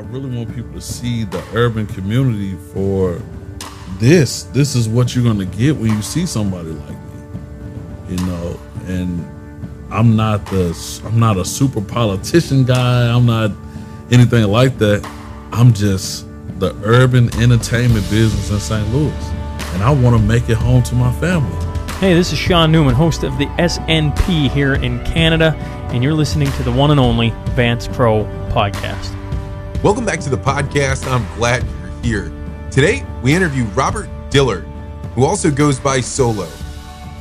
I really want people to see the urban community for this. This is what you're gonna get when you see somebody like me. You know, and I'm not the I'm not a super politician guy. I'm not anything like that. I'm just the urban entertainment business in St. Louis. And I want to make it home to my family. Hey, this is Sean Newman, host of the SNP here in Canada, and you're listening to the one and only Vance Crowe podcast. Welcome back to the podcast. I'm glad you're here. Today, we interview Robert Dillard, who also goes by Soulo.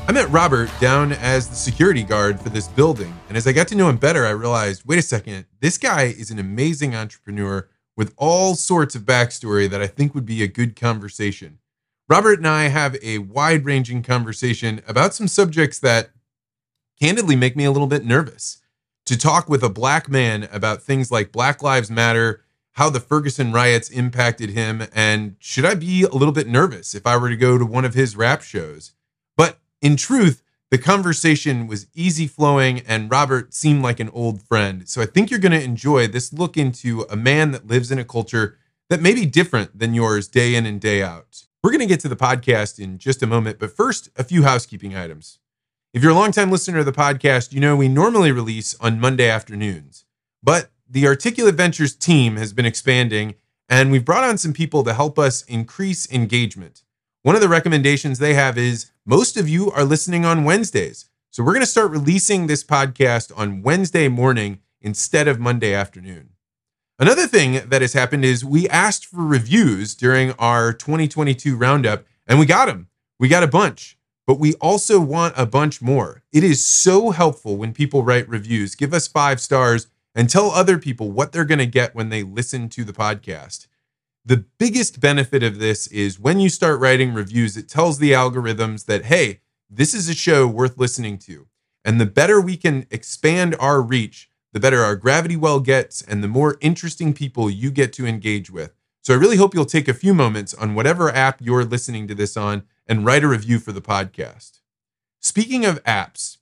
I met Robert down as the security guard for this building, and as I got to know him better, I realized wait a second, this guy is an amazing entrepreneur with all sorts of backstory that I think would be a good conversation. Robert and I have a wide ranging conversation about some subjects that candidly make me a little bit nervous. To talk with a black man about things like Black Lives Matter, how the Ferguson riots impacted him, and should I be a little bit nervous if I were to go to one of his rap shows? But in truth, the conversation was easy flowing and Robert seemed like an old friend. So I think you're going to enjoy this look into a man that lives in a culture that may be different than yours day in and day out. We're going to get to the podcast in just a moment, but first, a few housekeeping items. If you're a longtime listener of the podcast, you know we normally release on Monday afternoons, but the Articulate Ventures team has been expanding and we've brought on some people to help us increase engagement. One of the recommendations they have is most of you are listening on Wednesdays. So we're going to start releasing this podcast on Wednesday morning instead of Monday afternoon. Another thing that has happened is we asked for reviews during our 2022 roundup and we got them. We got a bunch, but we also want a bunch more. It is so helpful when people write reviews. Give us five stars and tell other people what they're going to get when they listen to the podcast. The biggest benefit of this is when you start writing reviews, it tells the algorithms that, hey, this is a show worth listening to. And the better we can expand our reach, the better our gravity well gets, and the more interesting people you get to engage with. So I really hope you'll take a few moments on whatever app you're listening to this on and write a review for the podcast. Speaking of apps,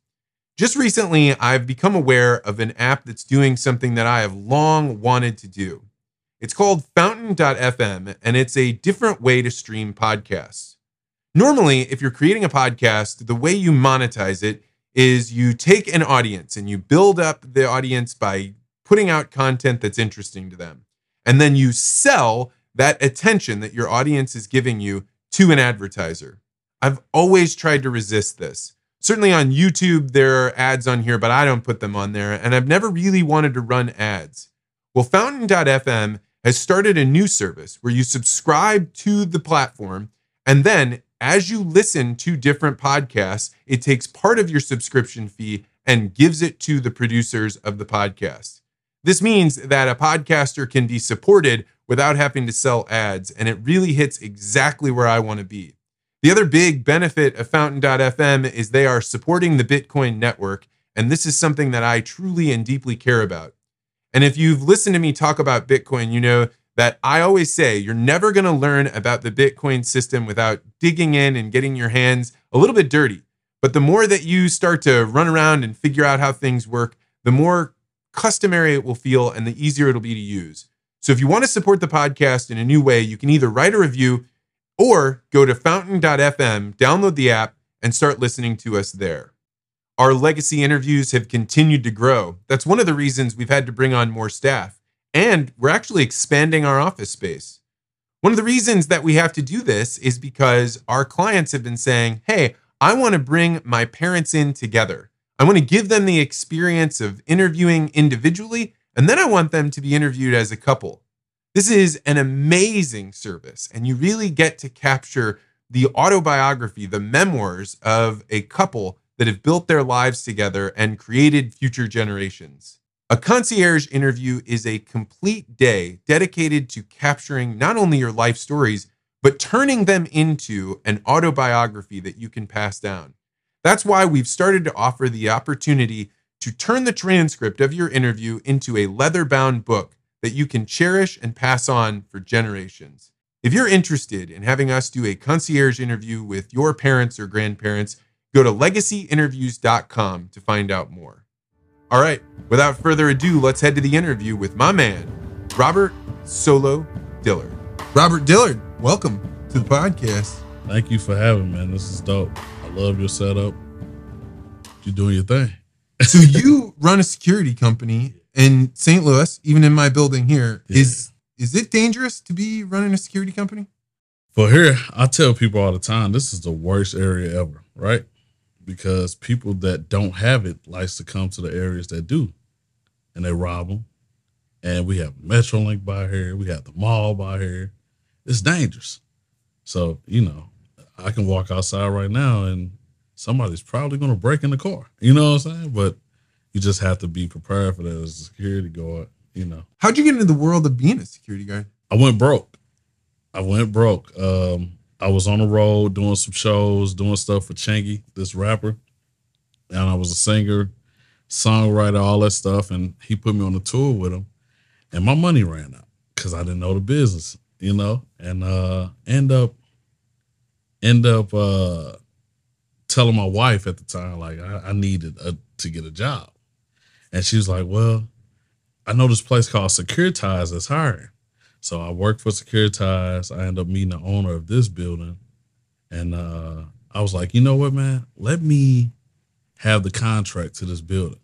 just recently I've become aware of an app that's doing something that I have long wanted to do. It's called Fountain.fm, and it's a different way to stream podcasts. Normally, if you're creating a podcast, the way you monetize it is you take an audience and you build up the audience by putting out content that's interesting to them. And then you sell that attention that your audience is giving you to an advertiser. I've always tried to resist this. Certainly on YouTube, there are ads on here, but I don't put them on there. And I've never really wanted to run ads. Well, Fountain.fm has started a new service where you subscribe to the platform and then as you listen to different podcasts, it takes part of your subscription fee and gives it to the producers of the podcast. This means that a podcaster can be supported without having to sell ads, and it really hits exactly where I want to be. The other big benefit of Fountain.fm is they are supporting the Bitcoin network, and this is something that I truly and deeply care about. And if you've listened to me talk about Bitcoin, you know that I always say you're never going to learn about the Bitcoin system without digging in and getting your hands a little bit dirty. But the more that you start to run around and figure out how things work, the more customary it will feel and the easier it'll be to use. So if you want to support the podcast in a new way, you can either write a review or go to fountain.fm, download the app, and start listening to us there. Our legacy interviews have continued to grow. That's one of the reasons we've had to bring on more staff. And we're actually expanding our office space. One of the reasons that we have to do this is because our clients have been saying, hey, I want to bring my parents in together. I want to give them the experience of interviewing individually, and then I want them to be interviewed as a couple. This is an amazing service, and you really get to capture the autobiography, the memoirs of a couple that have built their lives together and created future generations. A concierge interview is a complete day dedicated to capturing not only your life stories, but turning them into an autobiography that you can pass down. That's why we've started to offer the opportunity to turn the transcript of your interview into a leather bound book that you can cherish and pass on for generations. If you're interested in having us do a concierge interview with your parents or grandparents, Go to legacyinterviews.com to find out more. All right, without further ado, let's head to the interview with my man, Robert Soulo Dillard. Robert Dillard, welcome to the podcast. Thank you for having me, man. This is dope. I love your setup. You're doing your thing. so you run a security company in St. Louis, even in my building here. Yeah. Is is it dangerous to be running a security company? For here, I tell people all the time, this is the worst area ever, right? Because people that don't have it likes to come to the areas that do, and they rob them. And we have MetroLink by here, we have the mall by here. It's dangerous. So you know, I can walk outside right now, and somebody's probably going to break in the car. You know what I'm saying? But you just have to be prepared for that as a security guard. You know. How'd you get into the world of being a security guard? I went broke. I went broke. Um, I was on the road doing some shows, doing stuff for Chingy, this rapper, and I was a singer, songwriter, all that stuff. And he put me on a tour with him, and my money ran out because I didn't know the business, you know. And uh, end up, end up uh, telling my wife at the time like I, I needed a, to get a job, and she was like, "Well, I know this place called Securitas that's hiring." So I worked for Securitas. I ended up meeting the owner of this building. And uh, I was like, you know what, man? Let me have the contract to this building.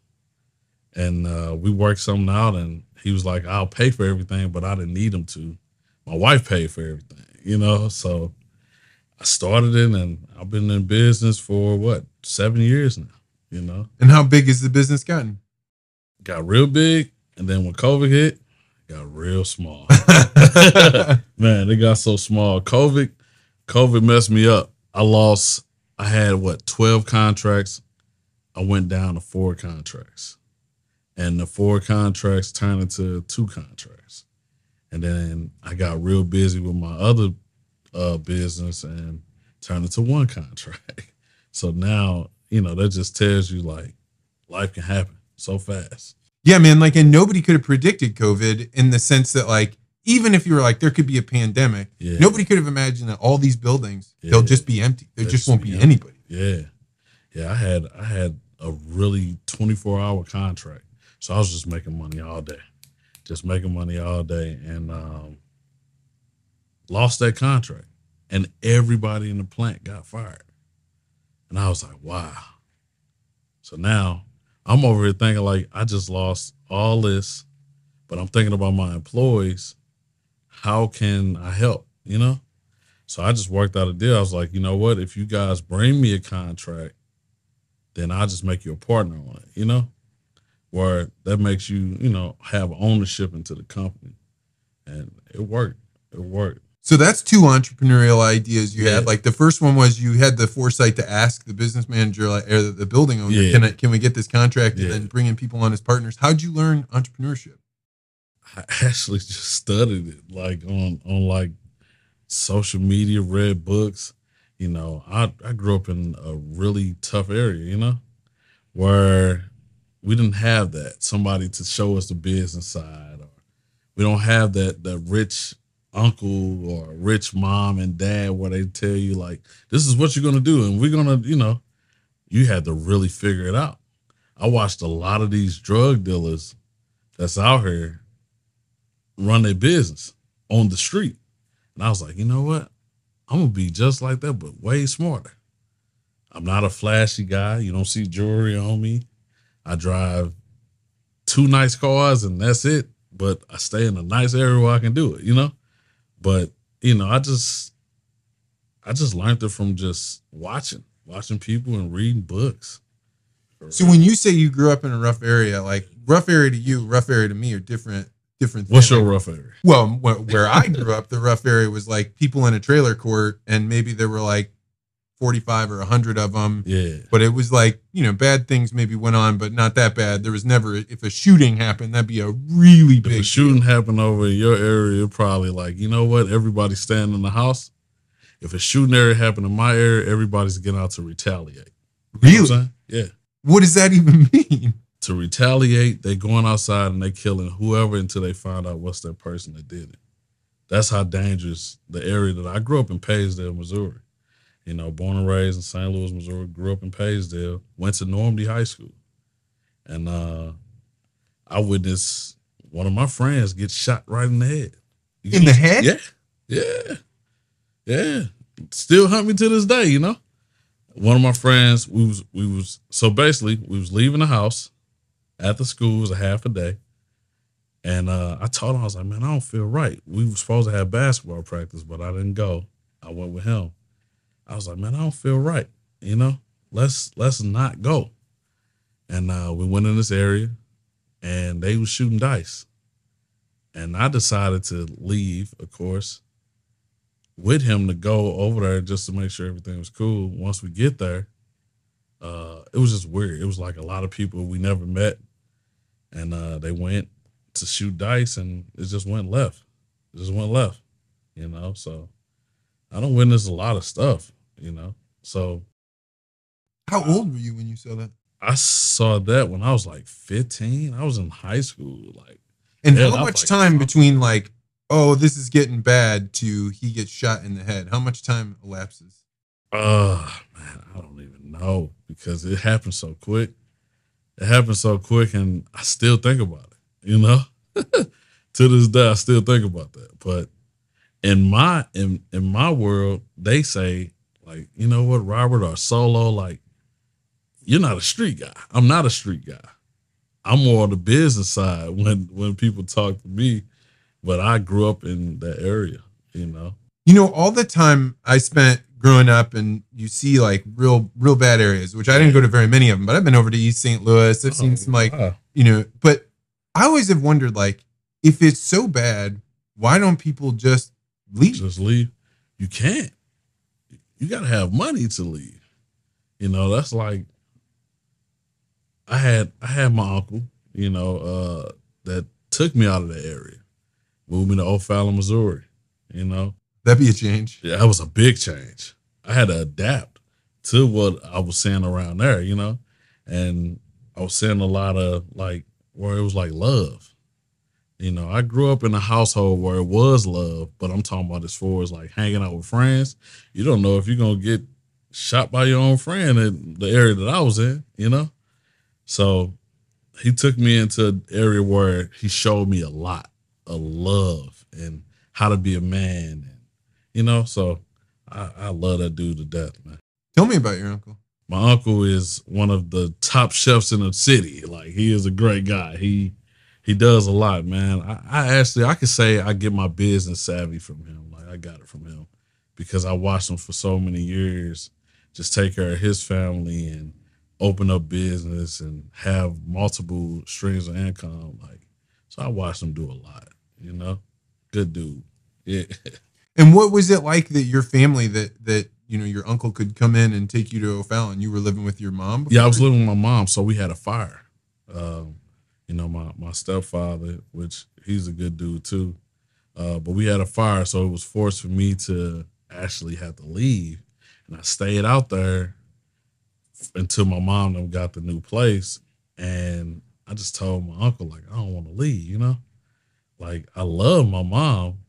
And uh, we worked something out, and he was like, I'll pay for everything, but I didn't need him to. My wife paid for everything, you know? So I started it, and I've been in business for what, seven years now, you know? And how big has the business gotten? Got real big. And then when COVID hit, got real small. Man, it got so small. COVID, COVID messed me up. I lost. I had what twelve contracts. I went down to four contracts, and the four contracts turned into two contracts, and then I got real busy with my other uh, business and turned into one contract. So now you know that just tells you like life can happen so fast. Yeah, man. Like, and nobody could have predicted COVID in the sense that, like, even if you were like, there could be a pandemic, Yeah. nobody could have imagined that all these buildings Yeah. they'll just be empty. There just won't be empty. anybody. Yeah. Yeah, I had I had a really 24 hour contract. So I was just making money all day. Just making money all day and um lost that contract. And everybody in the plant got fired. And I was like, wow. So now I'm over here thinking like I just lost all this, but I'm thinking about my employees. How can I help? You know? So I just worked out a deal. I was like, you know what? If you guys bring me a contract, then I'll just make you a partner on it, you know? Where that makes you, you know, have ownership into the company. And it worked. It worked. So that's two entrepreneurial ideas you Yeah. had. Like the first one was you had the foresight to ask the business manager or the, the building owner, Yeah. can I, can we get this contract and then bring in people on as partners? How'd you learn entrepreneurship? I actually just studied it like on on like social media, read books. You know, I I grew up in a really tough area, you know, where we didn't have that somebody to show us the business side, or we don't have that that rich uncle or rich mom and dad where they tell you like this is what you're gonna do, and we're gonna, you know, you had to really figure it out. I watched a lot of these drug dealers that's out here run their business on the street. And I was like, you know what? I'm gonna be just like that, but way smarter. I'm not a flashy guy. You don't see jewelry on me. I drive two nice cars and that's it. But I stay in a nice area where I can do it, you know? But, you know, I just I just learned it from just watching, watching people and reading books. So when you say you grew up in a rough area, like rough area to you, rough area to me are different. Different. What's things. your rough area? Well, where I grew up, the rough area was like people in a trailer court, and maybe there were like forty-five or hundred of them. Yeah. But it was like you know, bad things maybe went on, but not that bad. There was never if a shooting happened, that'd be a really If big a shooting happened over in your area, you're probably like, you know what? Everybody's standing in the house. If a shooting area happened in my area, everybody's getting out to retaliate. You what Really? Yeah. What does that even mean? To retaliate, they going outside and they killing whoever until they find out what's that person that did it. That's how dangerous the area that I grew up in Pagedale, Missouri. You know, born and raised in St. Louis, Missouri, grew up in Pagedale, went to Normandy High School. And uh I witnessed one of my friends get shot right in the head. You In know, the head? Yeah, yeah, yeah. Still hunt me to this day. You know, one of my friends, we was we was so basically we was leaving the house at the school. It was a half a day, and uh, I told him I was like, man, I don't feel right. We were supposed to have basketball practice, but I didn't go. I went with him. I was like, man, I don't feel right. You know, let's let's not go. And uh, we went in this area, and they was shooting dice, and I decided to leave, of course, with him to go over there just to make sure everything was cool. Once we get there, uh, it was just weird. It was like a lot of people we never met, and uh, they went to shoot dice, and it just went left. It just went left, you know. So I don't witness a lot of stuff, you know. So How old were you when you saw that? I saw that when I was like 15. I was in high school. Like, And Yeah, how much like- time between like, oh, this is getting bad to he gets shot in the head? How much time elapses? uh, man, I don't even know because it happened so quick. It happened so quick, and I still think about it. You know, to this day, I still think about that. But in my in in my world, they say like, you know what, Robert or Soulo, like, you're not a street guy. I'm not a street guy. I'm more on the business side when when people talk to me. But I grew up in that area, you know. You know, all the time I spent growing up, and you see like real, real bad areas, which I didn't go to very many of them, but I've been over to East St. Louis. I've seen oh, some like, wow. you know, but I always have wondered like, if it's so bad, why don't people just leave? just leave. You can't. You got to have money to leave. You know, that's like I had I had my uncle, you know, uh that took me out of the area, moved me to O'Fallon, Missouri. You know, That'd be a change. yeah, that was a big change. I had to adapt to what I was seeing around there, you know, and I was seeing a lot of like where it was like love. You know, I grew up in a household where it was love, but I'm talking about as far as like hanging out with friends. You don't know if you're gonna get shot by your own friend in the area that I was in, you know? So he took me into an area where he showed me a lot of love and how to be a man and you know, so I, I love that dude to death, man. Tell me about your uncle. My uncle is one of the top chefs in the city. Like he is a great guy. He he does a lot, man. I, I actually I could say I get my business savvy from him. Like I got it from him because I watched him for so many years just take care of his family and open up business and have multiple streams of income. Like so I watched him do a lot, you know? Good dude. Yeah. And what was it like that your family that that you know your uncle could come in and take you to O'Fallon? You were living with your mom. Yeah, I was living with my mom, so we had a fire. Um, you know, my my stepfather, which he's a good dude too, uh, but we had a fire, so it was forced for me to actually have to leave, and I stayed out there until my mom got the new place, and I just told my uncle like I don't want to leave, you know, like I love my mom,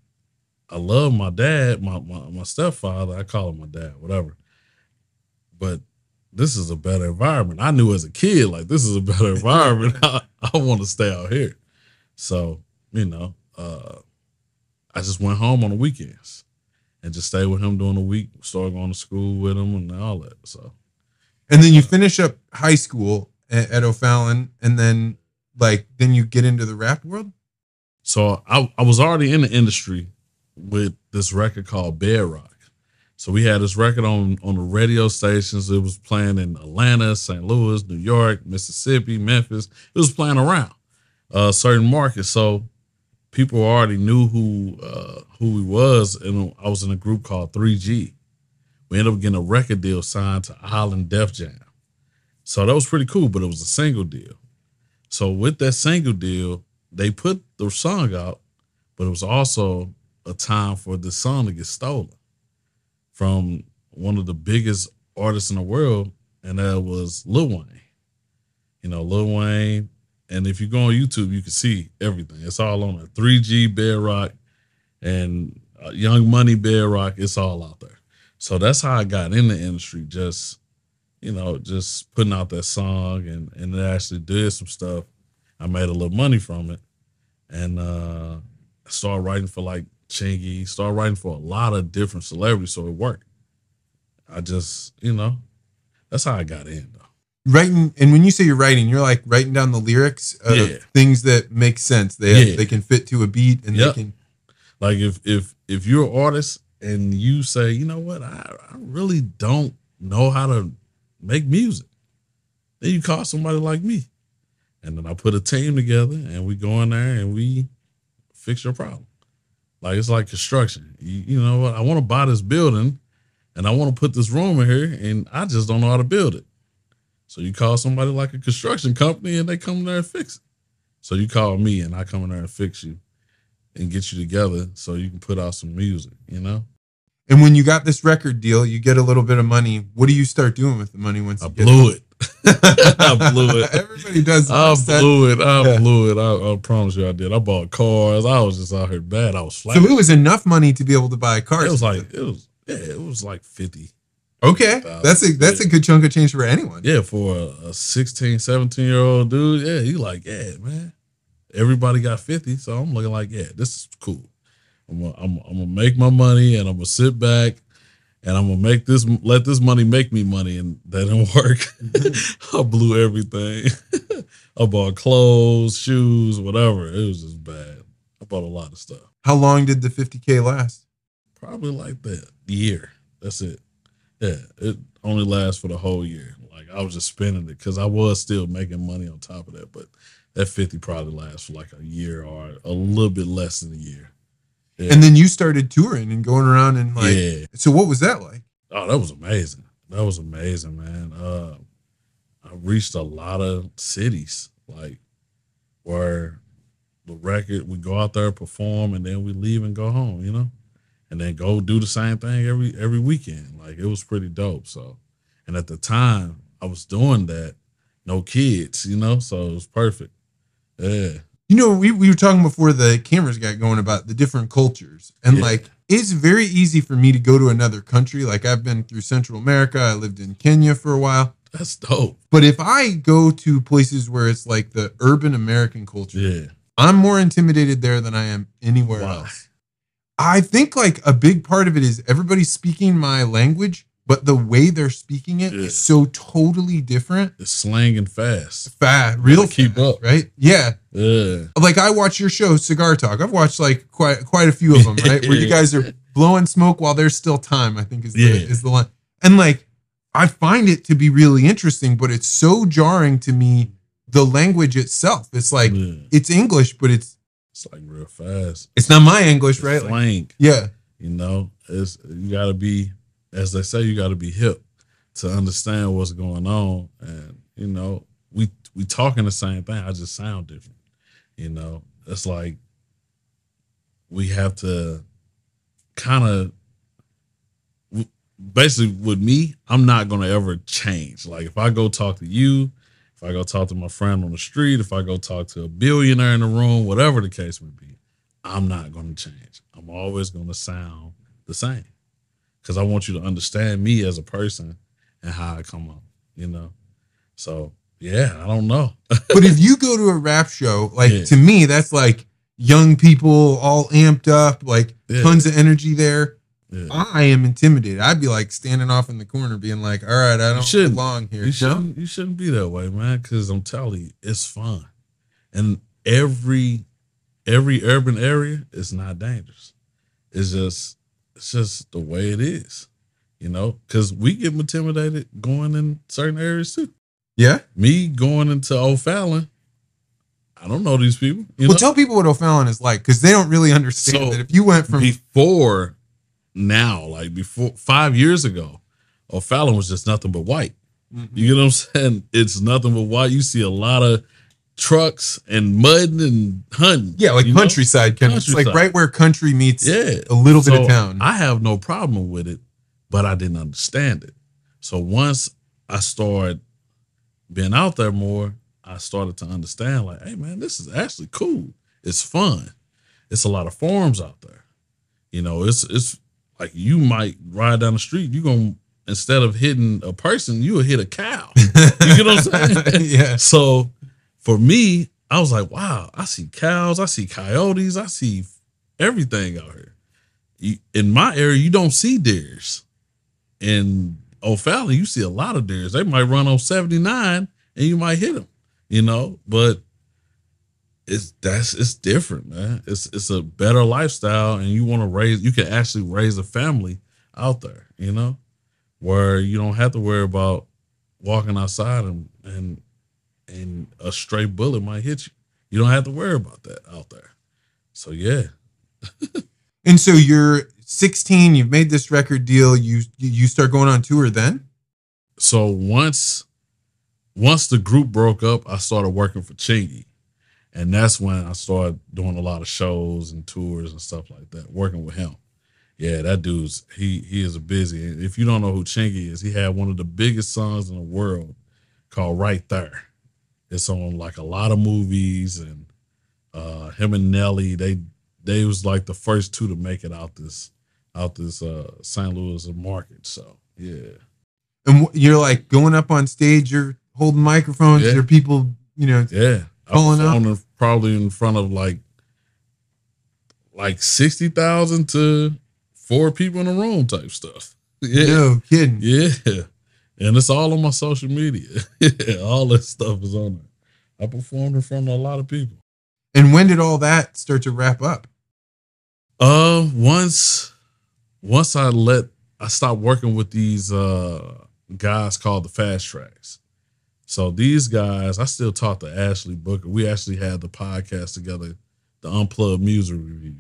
I love my dad, my my, my stepfather, I call him my dad, whatever, but this is a better environment. I knew as a kid, like this is a better environment. I, I want to stay out here. So, you know, uh, I just went home on the weekends and just stayed with him during the week, started going to school with him and all that. So And then you finish up high school at, at O'Fallon, and then like then you get into the rap world. so I, I was already in the industry with this record called Bedrock. So we had this record on on the radio stations. It was playing in Atlanta, St. Louis, New York, Mississippi, Memphis. It was playing around uh, certain markets. So people already knew who uh, who he was, and I was in a group called 3G. We ended up getting a record deal signed to Island Def Jam. So that was pretty cool, but it was a single deal. So with that single deal, they put the song out, but it was also a time for the song to get stolen from one of the biggest artists in the world, and that was Lil Wayne. You know, Lil Wayne. And if you go on YouTube, you can see everything. It's all on there. 3G Bedrock and uh, Young Money Bedrock. It's all out there. So that's how I got in the industry. Just you know, just putting out that song and and it actually did some stuff. I made a little money from it, and uh, started writing for like Chingy, started writing for a lot of different celebrities, so it worked. I just, you know, that's how I got in though. Writing, and when you say you're writing, you're like writing down the lyrics of Yeah. things that make sense. They Yeah. they can fit to a beat, and Yep. they can. Like if if if you're an artist and you say, you know what, I, I really don't know how to make music, then you call somebody like me. And then I put a team together and we go in there and we fix your problem. Like it's like construction. You, you know what? I want to buy this building and I want to put this room in here and I just don't know how to build it. So you call somebody like a construction company and they come there and fix it. So you call me and I come in there and fix you and get you together so you can put out some music, you know? And when you got this record deal, you get a little bit of money. What do you start doing with the money once I you get blew it. I blew it. Everybody does. I blew it. I Yeah. blew it. I, I promise you I did. I bought cars. I was just out here bad. I was flat. So it was enough money to be able to buy a car. it was like it was yeah, it was like 50. okay, that's a that's a good chunk of change for anyone. Yeah, for a, a 16, 17 year old dude, yeah, you like, yeah, man. Everybody got 50, so I'm looking like, yeah, this is cool. I'm gonna, I'm, I'm gonna make my money and I'm gonna sit back and I'm gonna make this let this money make me money and that didn't work. Mm-hmm. I blew everything. I bought clothes, shoes, whatever. It was just bad. I bought a lot of stuff. How long did the 50k last? Probably like that year. That's it. Yeah, it only lasts for the whole year. Like I was just spending it because I was still making money on top of that, but that fifty probably lasts for like a year or a little bit less than a year. Yeah. And then you started touring and going around and like. yeah, So what was that like? oh, that was amazing. That was amazing, man. Uh, I reached a lot of cities, like where the record we go out there perform and then we leave and go home, you know, and then go do the same thing every every weekend. Like it was pretty dope. So, and at the time I was doing that, no kids, you know, so it was perfect. Yeah, You know, we, we were talking before the cameras got going about the different cultures. And Yeah. like, it's very easy for me to go to another country. Like, I've been through Central America, I lived in Kenya for a while. that's dope. But if I go to places where it's like the urban American culture, Yeah, I'm more intimidated there than I am anywhere Why? else. I think like a big part of it is everybody speaking my language, but the way they're speaking it is Yeah. so totally different. it's slang and fast. Fast, real Gotta keep fast, up. right? Yeah. Yeah, like I watch your show, Cigar Talk. I've watched like quite quite a few of them, right? Where you guys are blowing smoke while there's still time. I think is the Yeah. is the line. And like I find it to be really interesting, but it's so jarring to me. The language itself, it's like it's English, but it's it's like real fast. it's not my English, right? Like, Slang. yeah, You know, it's you got to be, as they say, you got to be hip to understand what's going on. And you know, we we talking the same thing. I just sound different. You know, it's like we have to kind of basically with me. I'm not gonna ever change. Like if I go talk to you. If I go talk to my friend on the street, if I go talk to a billionaire in the room, whatever the case may be, I'm not to change. I'm always to sound the same because I want you to understand me as a person and how I come up, you know? So, yeah, I don't know. but if you go to a rap show, like Yeah. to me, that's like young people all amped up, like Yeah. tons of energy there. Yeah. I am intimidated. I'd be like standing off in the corner, being like, "All right, I don't shouldn't. belong here." You shouldn't, you shouldn't be that way, man, because I'm telling you, it's fun. And every every urban area is not dangerous. It's just it's just the way it is, you know, because we get intimidated going in certain areas too. Yeah. me going into O'Fallon, I don't know these people. You well, know, tell people what O'Fallon is like because they don't really understand So, that. If you went from before now, like before five years ago, O'Fallon was just nothing but white. Mm-hmm. You get what I'm saying? It's nothing but white. You see a lot of trucks and mud and hunting. yeah, like know? countryside kind of, it's like right where country meets Yeah, a little bit of town. I have no problem with it, but I didn't understand it. So once I started being out there more, I started to understand like, hey man, this is actually cool. It's fun. It's a lot of farms out there. You know, it's it's like you might ride down the street, you're gonna instead of hitting a person, you will hit a cow. You get what I'm saying? yeah. So for me, I was like, wow, I see cows, I see coyotes, I see everything out here. you, in my area, you don't see deers. In O'Fallon, you see a lot of deers. They might run on 79 and you might hit them, you know, but it's that's it's different, man. It's it's a better lifestyle and you want to raise you can actually raise a family out there, you know, where you don't have to worry about walking outside and and and a stray bullet might hit you. You don't have to worry about that out there. So yeah. And so you're 16, you've made this record deal, you you start going on tour then? So once once the group broke up, I started working for Chingy. And that's when I started doing a lot of shows and tours and stuff like that, working with him. Yeah, that dude's he he is a busy. If you don't know who Chingy is, he had one of the biggest songs in the world called Right Thurr. It's on like a lot of movies and uh him and Nelly, they they was like the first two to make it out this out this uh St. Louis market. So yeah. And you're like going up on stage, you're holding microphones, Yeah. there are people, you know, Yeah. I Pulling up? probably in front of like like sixty thousand to four people in a room type stuff. Yeah. no kidding. Yeah. And it's all on my social media. all that stuff is on there. I performed in front of a lot of people. And when did all that start to wrap up? Uh once once I let I stopped working with these uh guys called the fast tracks. So these guys, I still talk to Ashley Booker. We actually had the podcast together, the Unplugged Music Review.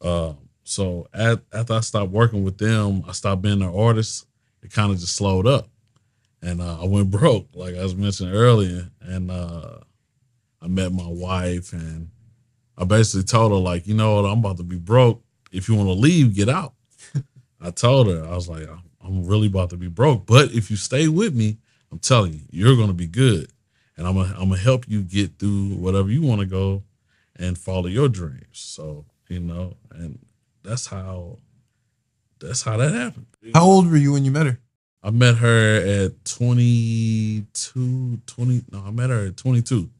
Uh, so at, after I stopped working with them, I stopped being their artist. It kind of just slowed up, and uh, I went broke, like I was mentioned earlier. And uh, I met my wife, and I basically told her, like, you know what, I'm about to be broke. If you want to leave, get out. I told her, I was like, I'm really about to be broke, but if you stay with me, I'm telling you, you're gonna be good, and I'm gonna I'm gonna help you get through whatever you want to go, and follow your dreams. So you know, and that's how that's how that happened. How old were you when you met her? I met her at 22, 20. No, I met her at 22.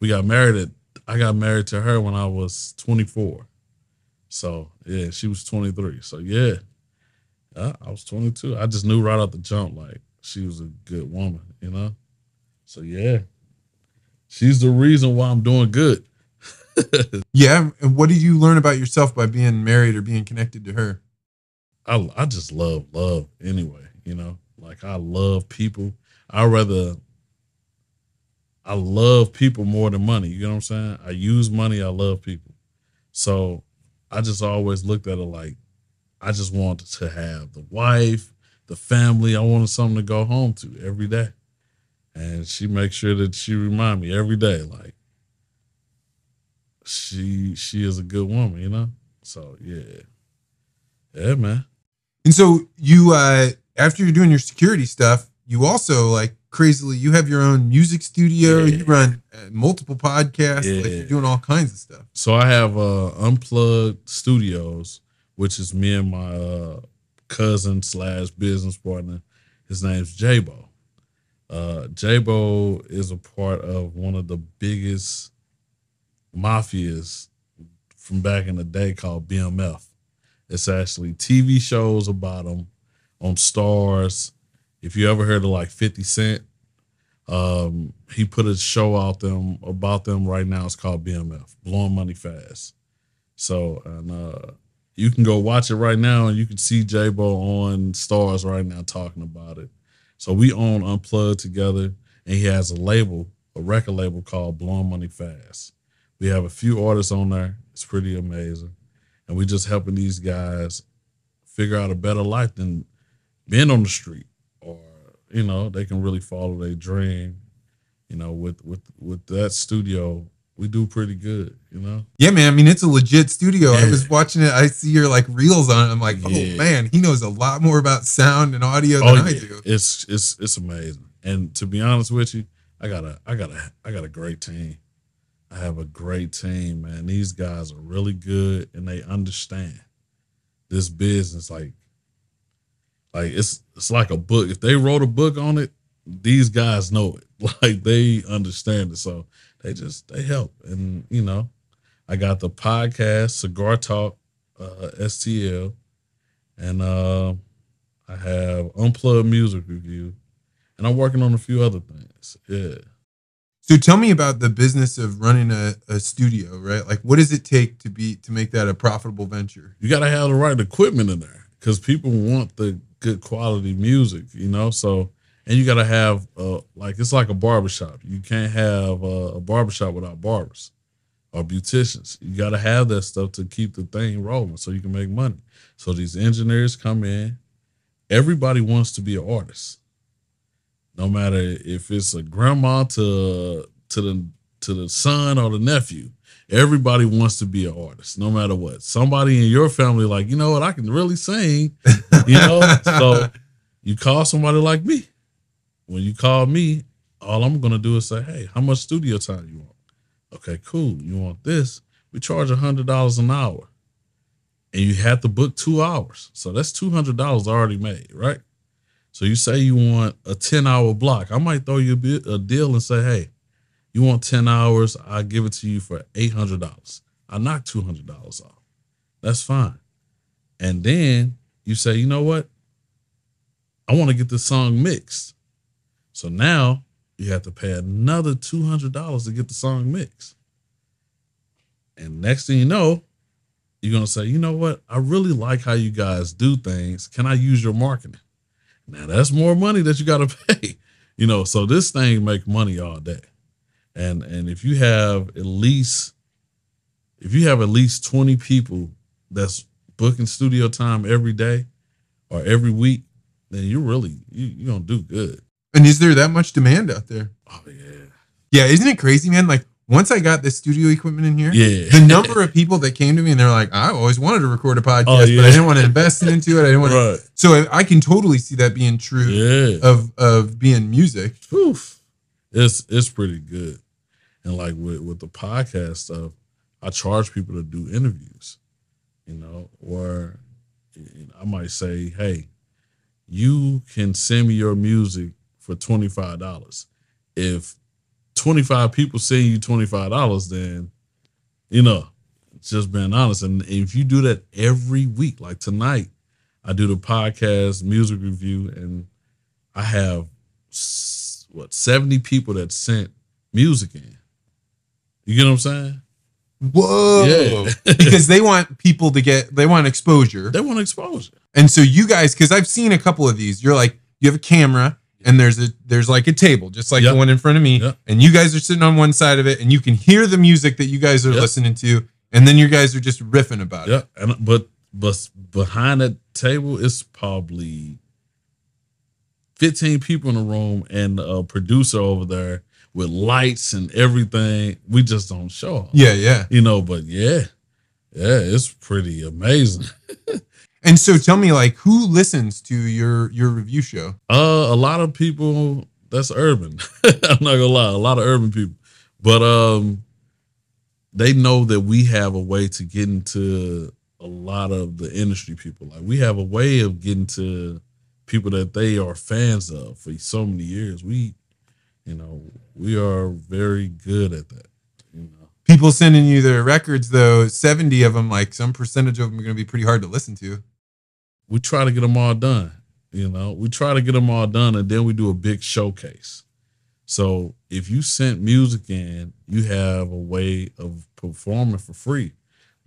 We got married at, I got married to her when I was 24. So, yeah, she was 23. So, yeah, yeah, I was 22. I just knew right off the jump, like, she was a good woman, you know? So, yeah, she's the reason why I'm doing good. Yeah. And what did you learn about yourself by being married or being connected to her? I I just love love anyway, you know. Like I love people. I rather I love people more than money. You know what I'm saying? I use money, I love people. So I just always looked at it like I just wanted to have the wife, the family. I wanted something to go home to every day. And she makes sure that she remind me every day, like she she is a good woman, you know? So yeah. Yeah, man. And so you, uh, after you're doing your security stuff, you also like crazily, you have your own music studio. Yeah. You run uh, multiple podcasts. Like you're doing all kinds of stuff. So I have uh Unplugged Studios, which is me and my uh cousin slash business partner. His name's Jabo. Uh Jabo is a part of one of the biggest mafias from back in the day called BMF. It's actually TV shows about them on Starz. If you ever heard of like 50 Cent, um, he put a show out them about them right now. It's called BMF, Blowing Money Fast. So and uh you can go watch it right now and you can see J-Bo on Starz right now talking about it. So we own Unplugged together and he has a label, a record label called Blowing Money Fast. We have a few artists on there. It's pretty amazing. And we're just helping these guys figure out a better life than being on the street or you know, they can really follow their dream. You know, with with with that studio, we do pretty good, you know? Yeah, man. I mean, it's a legit studio. I was watching it. I see your like reels on it. I'm like, oh Yeah. man, he knows a lot more about sound and audio than Oh I do. It's it's it's amazing. And to be honest with you, I got a I got a I got a great team. I have a great team, man. These guys are really good and they understand this business like like it's it's like a book. If they wrote a book on it, these guys know it. Like they understand it. So they just they help. And you know, I got the podcast, Cigar Talk, uh, STL, and uh, I have Unplugged Music Review, and I'm working on a few other things. Yeah. So tell me about the business of running a, a studio, right? Like, what does it take to be to make that a profitable venture? You got to have the right equipment in there because people want the good quality music, you know. So, and you got to have uh, like it's like a barbershop. You can't have uh, a barbershop without barbers or beauticians. You got to have that stuff to keep the thing rolling so you can make money. So these engineers come in. Everybody wants to be an artist no matter if it's a grandma to to the to the son or the nephew everybody wants to be an artist no matter what. Somebody in your family like you know what? I can really sing you know? So you call somebody like me. When you call me all i'm gonna do is say hey how much studio time you want? Okay cool. You want this? We charge a hundred dollars an hour. And you have to book two hours. So that's two hundred dollars already made right? So you say you want a 10 hour block. I might throw you a, deal and say, hey, you want 10 hours, I'll give it to you for $800. I knock $200 off. That's fine. And then you say, you know what? I want to get this song mixed. So now you have to pay another $200 to get the song mixed. And next thing you know, you're going to say, you know what? I really like how you guys do things. Can I use your marketing? Now that's more money that you got to pay, you know. So this thing make money all day, and and if you have at least if you have at least twenty people that's booking studio time every day or every week, then you're really you, you're gonna do good. And is there that much demand out there? Oh yeah, Yeah, isn't it crazy, man? Like once I got the studio equipment in here, yeah. the number of people that came to me and they're like, I always wanted to record a podcast, Oh, yeah. but I didn't want to invest into it. I didn't want to. right, So I- I can totally see that being true yeah. of of being music. Oof. It's it's pretty good. And like with with the podcast stuff, I charge people to do interviews, you know, or I might say, hey, you can send me your music for twenty five dollars. If twenty five people send you twenty five dollars, then you know, just being honest. And if you do that every week, like tonight, I do the podcast music review, and I have what seventy people that sent music in. You get what I'm saying? Whoa! Yeah. because they want people to get they want exposure, They want exposure. and so you guys, because I've seen a couple of these, you're like you have a camera. And there's a there's like a table, just like Yep. the one in front of me, Yep. and you guys are sitting on one side of it, and you can hear the music that you guys are Yep. listening to, and then you guys are just riffing about it. Yeah, and but but behind that table it's probably fifteen people in the room and a producer over there with lights and everything. We just don't show 'em. Yeah, yeah. you know. But yeah, yeah, it's pretty amazing. And so tell me, like, who listens to your your review show? Uh, a lot of people that's urban. I'm not gonna lie, a lot of urban people, but um, they know that we have a way to get into a lot of the industry people. Like we have a way of getting to people that they are fans of for so many years. We, you know, we are very good at that. You know, People sending you their records, though, 70 of them, like some percentage of them are going to be pretty hard to listen to. we try to get them all done. You know, we try to get them all done, and then we do a big showcase. So if you sent music in, you have a way of performing for free.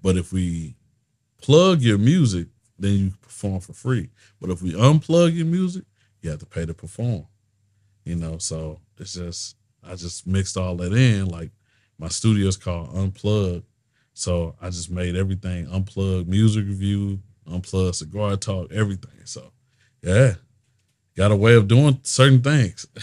But if we plug your music, then you perform for free. But if we unplug your music, you have to pay to perform. You know, so it's just I just mixed all that in. Like my studio's called Unplug. So I just made everything unplugged music review, unplugged cigar talk, everything. So yeah. Got a way of doing certain things.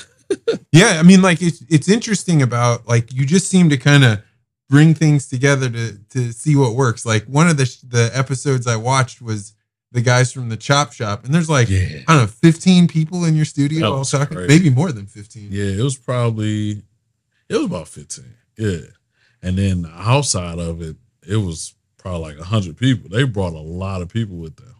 Yeah, I mean, like it's it's interesting about like you just seem to kind of bring things together to to see what works. Like one of the the episodes I watched was the guys from the Chop Shop, and there's like Yeah. I don't know, 15 people in your studio all talking, crazy. maybe more than 15. Yeah, it was probably it was about 15. Yeah. And then outside of it, it was probably like hundred people. They brought a lot of people with them.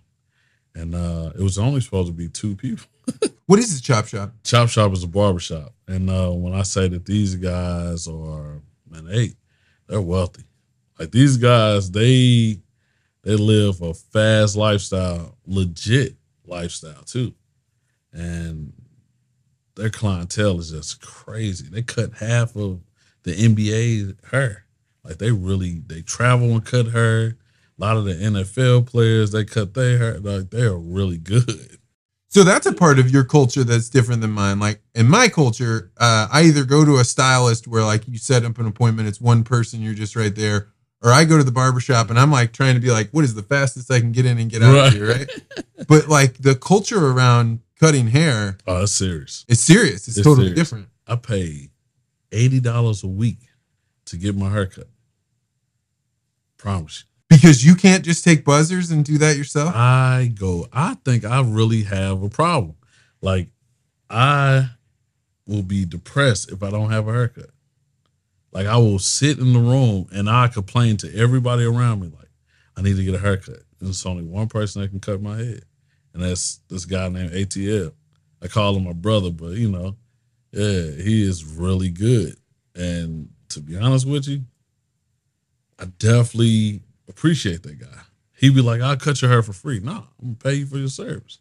And uh it was only supposed to be two people. What is the Chop Shop? Chop Shop is a barber shop. And uh when I say that these guys are man, they they're wealthy. Like these guys, they they live a fast lifestyle, legit lifestyle too, and their clientele is just crazy. They cut half of the NBA hair. Like they really they travel and cut hair. A lot of the NFL players they cut their hair. Like they are really good. So that's a part of your culture that's different than mine. Like in my culture, uh, I either go to a stylist where like you set up an appointment, it's one person, you're just right there, or I go to the barbershop and I'm like trying to be like, what is the fastest I can get in and get out Right. of here, right? but like the culture around cutting hair Oh, that's serious. It's serious. It's, It's totally serious. different. I pay eighty dollars a week to get my haircut. Promise you. Because you can't just take buzzers and do that yourself. I go, I think I really have a problem. Like, I will be depressed if I don't have a haircut. Like, I will sit in the room and I complain to everybody around me, like, I need to get a haircut. And it's only one person that can cut my head. And that's this guy named ATL. I call him my brother, but you know, yeah, he is really good. And to be honest with you, I definitely appreciate that guy. He'd be like, I'll cut your hair for free. No, I'm gonna pay you for your service.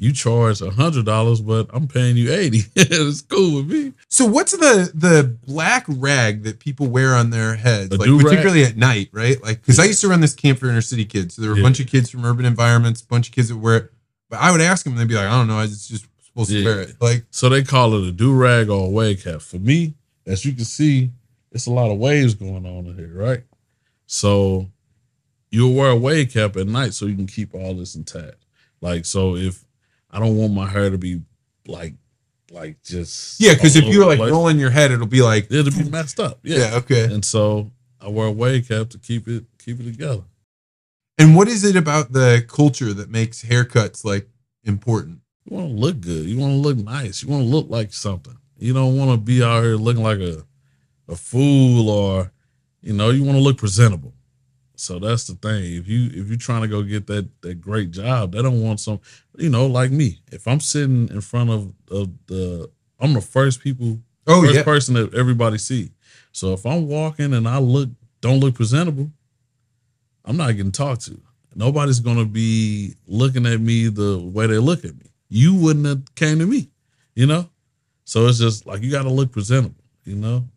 You charge a hundred dollars, but I'm paying you 80. it's cool with me. So what's the the black rag that people wear on their heads, A like particularly at night, right? Like because I used to run this camp for inner city kids, so there were a Yeah. bunch of kids from urban environments, a bunch of kids that wear it. But I would ask them, and they'd be like, "I don't know, I was just supposed to wear it." Like, So they call it a do rag or a wave cap. For me, as you can see, it's a lot of waves going on in here, right? So you'll wear a wave cap at night so you can keep all this intact. Like, so if I don't want my hair to be like, like just yeah, because if you're like place, rolling your head, it'll be like, it'll be messed up. Yeah. yeah, okay. And so I wear a wave cap to keep it keep it together. And what is it about the culture that makes haircuts like important? You want to look good. You want to look nice. You want to look like something. You don't want to be out here looking like a a fool or you know, you want to look presentable. So that's the thing. If you if you're trying to go get that that great job, they don't want some, you know, like me. If I'm sitting in front of, of the I'm the first people Oh first yeah, person that everybody see. So if I'm walking and I look don't look presentable, I'm not getting talked to. Nobody's gonna be looking at me the way they look at me. You wouldn't have came to me, you know. So it's just like you got to look presentable, you know.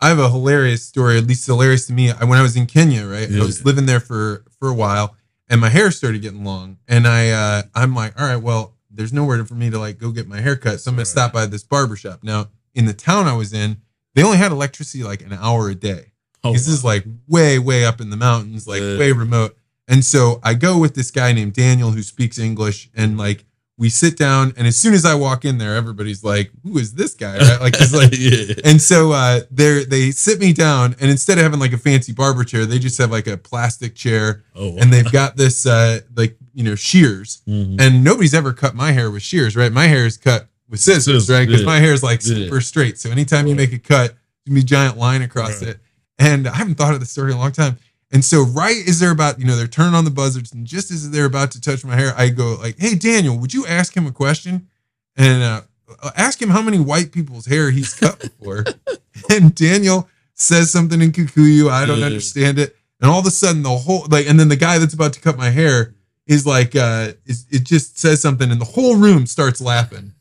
I have a hilarious story, at least hilarious to me. I, when I was in Kenya, right, I was living there for for a while, and my hair started getting long, and I uh, I'm like, all right, well, there's nowhere for me to like go get my hair cut, so I'm gonna Right. stop by this barber shop. Now, in the town I was in, they only had electricity like an hour a day. Oh, this is like way way up in the mountains, like way remote. And so I go with this guy named Daniel who speaks English, and like we sit down, and as soon as I walk in there, everybody's like, "Who is this guy?" Right? Like he's like. yeah. And so uh, they they sit me down, and instead of having like a fancy barber chair, they just have like a plastic chair, Oh, wow. and they've got this uh, like you know shears, Mhm. and nobody's ever cut my hair with shears, right? My hair is cut with scissors, right? Because yeah. my hair is like Yeah. super straight. So anytime you make a cut, there's gonna be a giant line across Right. it. And I haven't thought of the story in a long time. And so right as they're about, you know, they're turning on the buzzards, and just as they're about to touch my hair, I go like, "Hey, Daniel, would you ask him a question?" And uh, ask him how many white people's hair he's cut before. and Daniel says something in Kikuyu. I don't understand it. And all of a sudden, the whole like, and then the guy that's about to cut my hair is like, uh, is, it just says something, and the whole room starts laughing.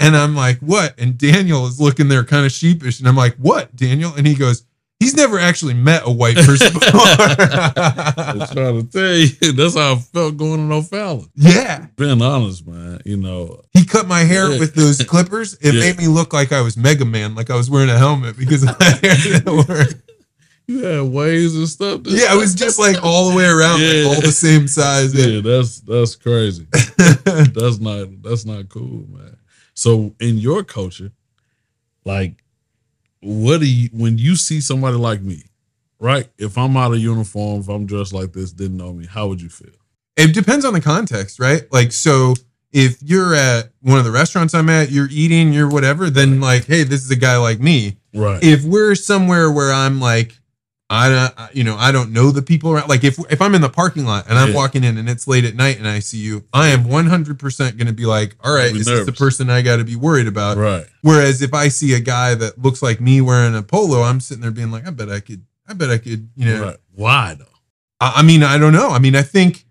And I'm like, what? And Daniel is looking there kind of sheepish. And I'm like, what, Daniel? And he goes, he's never actually met a white person before. I'm trying to tell you, that's how I felt going to O'Fallon. yeah. Being honest, man, you know, He cut my hair Yeah. with those clippers. It Yeah. made me look like I was Mega Man, like I was wearing a helmet because my hair didn't work. you had waves and stuff. Yeah, it was just like all the way around, Yeah. like all the same size. yeah, that's that's crazy. that's not that's not cool, man. So in your culture, like, what do you when you see somebody like me, right? If I'm out of uniform, if I'm dressed like this, didn't know me, how would you feel? It depends on the context, right? Like, so if you're at one of the restaurants I'm at, you're eating, you're whatever, then like, hey, this is a guy like me. Right. If we're somewhere where I'm like, I uh, don't, you know, I don't know the people around. Like, if if I'm in the parking lot and I'm Yeah. walking in and it's late at night and I see you, I am 100 percent going to be like, all right, is this the person I got to be worried about? right. Whereas if I see a guy that looks like me wearing a polo, I'm sitting there being like, I bet I could, I bet I could, you know, Right. Why though? I I mean, I don't know. I mean, I think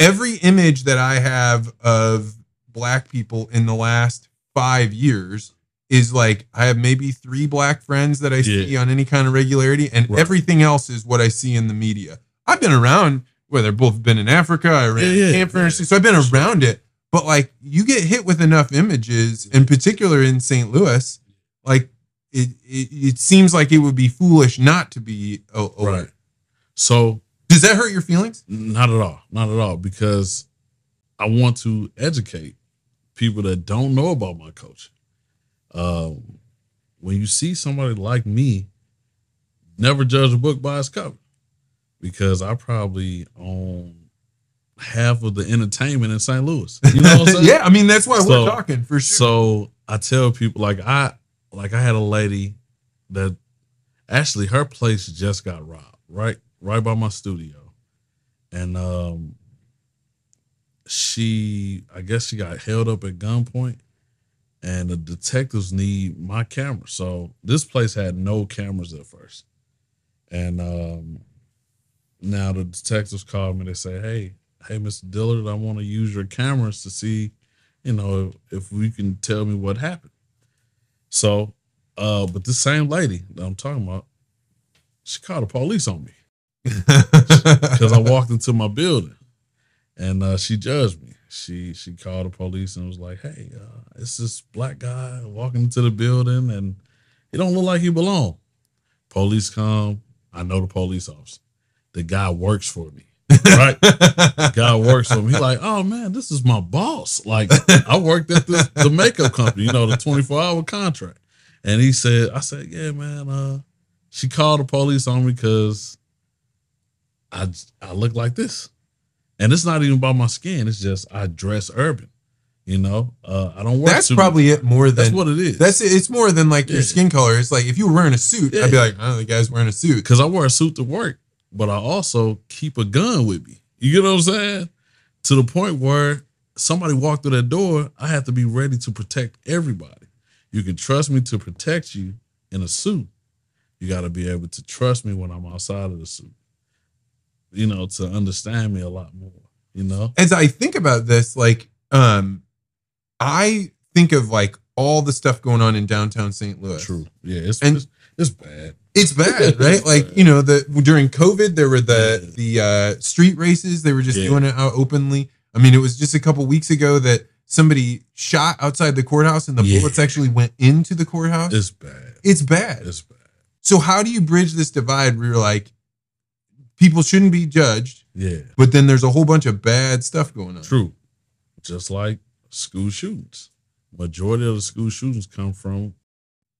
every image that I have of black people in the last five years is like I have maybe three black friends that I see on any kind of regularity, and Right. everything else is what I see in the media. I've been around where they've both been in Africa. I ran Yeah, yeah, camp for yeah. so I've been around it. But like, you get hit with enough images, in particular in St. Louis, like it, it, it seems like it would be foolish not to be aware. Right. So Does that hurt your feelings? Not at all. Not at all. Because I want to educate people that don't know about my coaching. Um, when you see somebody like me, never judge a book by its cover. Because I probably own half of the entertainment in St. Louis. You know what I'm saying? yeah, I mean that's why So- we're talking for sure. So I tell people like I like I had a lady that actually her place just got robbed, right? Right by my studio. And um she I guess she got held up at gunpoint and the detectives need my camera. So this place had no cameras at first. And um now the detectives called me, they say, Hey, hey Mr. Dillard, I want to use your cameras to see you know, if, if we can tell me what happened. So, uh, but this same lady that I'm talking about, she called the police on me because I walked into my building and uh, she judged me. She she called the police and was like, "Hey, uh, it's this black guy walking into the building and he don't look like he belong." Police come. I know the police officer. The guy works for me. Right? guy works for me. He like, oh man, this is my boss. Like I worked at this the makeup company, you know, the 24 hour contract. And he said, I said, yeah, man, uh, she called the police on me because I I look like this. And it's not even about my skin, it's just I dress urban. You know? Uh I don't work that's probably it more than that's what it is. That's it. It's more than like your skin color. It's like if you were wearing a suit, I'd be Yeah. like, oh, the guy's wearing a suit. because I wear a suit to work, but I also keep a gun with me. You get what I'm saying? To the point where somebody walked through that door, I have to be ready to protect everybody. You can trust me to protect you in a suit. You got to be able to trust me when I'm outside of the suit. You know, to understand me a lot more. You know, As I think about this, like, um, I think of like all the stuff going on in downtown St. Louis. true. Yeah, it's And- it's, it's bad. It's bad, right? Like you know, the during COVID, there were the the uh, street races. They were just Yeah. doing it out openly. I mean, it was just a couple weeks ago that somebody shot outside the courthouse, and the Yeah. bullets actually went into the courthouse. It's bad. it's bad. It's bad. So how do you bridge this divide where you're like, people shouldn't be judged, Yeah. but then there's a whole bunch of bad stuff going on? True. Just like school shootings. Majority of the school shootings come from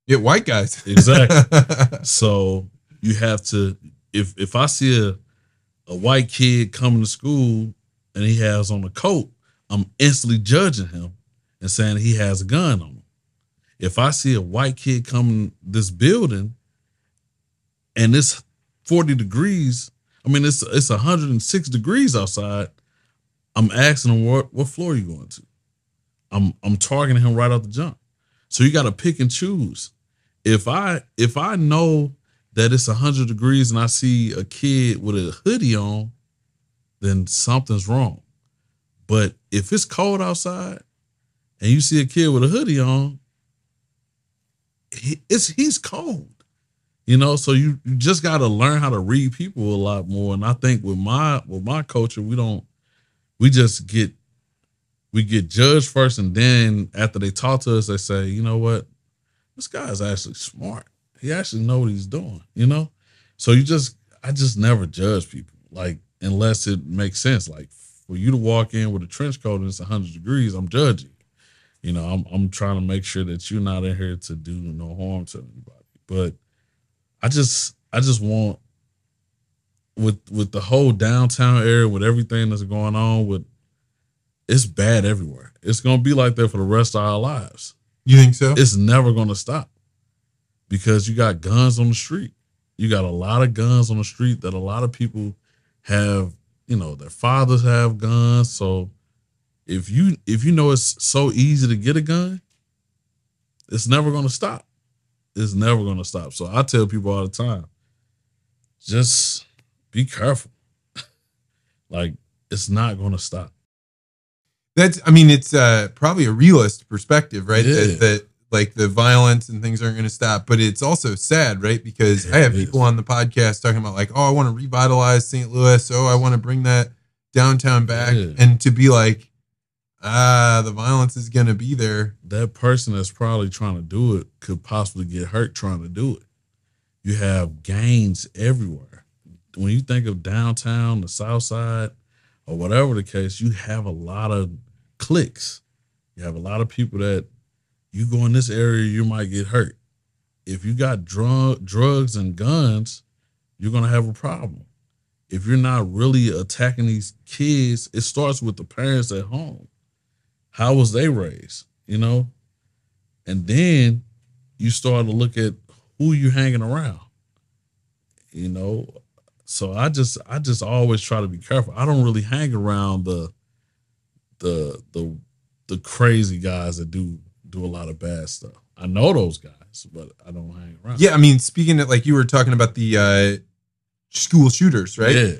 Yeah, white guys. Exactly. so you have to if if I see a a white kid coming to school and he has on a coat, I'm instantly judging him and saying he has a gun on him. If I see a white kid coming this building and it's 40 degrees, I mean it's it's 106 degrees outside, I'm asking him what what floor are you going to? I'm I'm targeting him right off the jump. So you got to pick and choose. If I if I know that it's 100 degrees and I see a kid with a hoodie on, then something's wrong. But if it's cold outside and you see a kid with a hoodie on, it's he's cold. You know, so you, you just got to learn how to read people a lot more. And I think with my with my culture, we don't we just get we get judged first, and then after they talk to us, they say, you know what, this guy is actually smart. He actually know what he's doing. You know, so you just I just never judge people like unless it makes sense. Like for you to walk in with a trench coat and it's 100 degrees, I'm judging. You know, I'm I'm trying to make sure that you're not in here to do no harm to anybody. But I just I just want with with the whole downtown area with everything that's going on with it's bad everywhere. It's gonna be like that for the rest of our lives. You think so? It's never gonna stop because you got guns on the street. You got a lot of guns on the street that a lot of people have. You know, their fathers have guns. So if you if you know it's so easy to get a gun, it's never gonna stop. It's never gonna stop. So I tell people all the time, just be careful. Like it's not going to stop. That's, I mean, it's uh, probably a realist perspective, right? Yeah. That, that like the violence and things aren't going to stop, but it's also sad, right? Because Yeah, I have people is. on the podcast talking about like, oh, I want to revitalize St. Louis. Oh, I want to bring that downtown back, Yeah. and to be like, ah, the violence is to be there. That person that's probably trying to do it could possibly get hurt trying to do it. You have gangs everywhere. When you think of downtown, the south side, or whatever the case, you have a lot of cliques. You have a lot of people that you go in this area, you might get hurt. If you got drug, drugs and guns, you're gonna have a problem. If you're not really attacking these kids, it starts with the parents at home. How was they raised? You know? And then you start to look at who you hanging around. You know, so I just I just always try to be careful. I don't really hang around the the the the crazy guys that do do a lot of bad stuff. I know those guys, but I don't hang around. Yeah, I mean, speaking of like you were talking about the uh, school shooters, right? Yeah.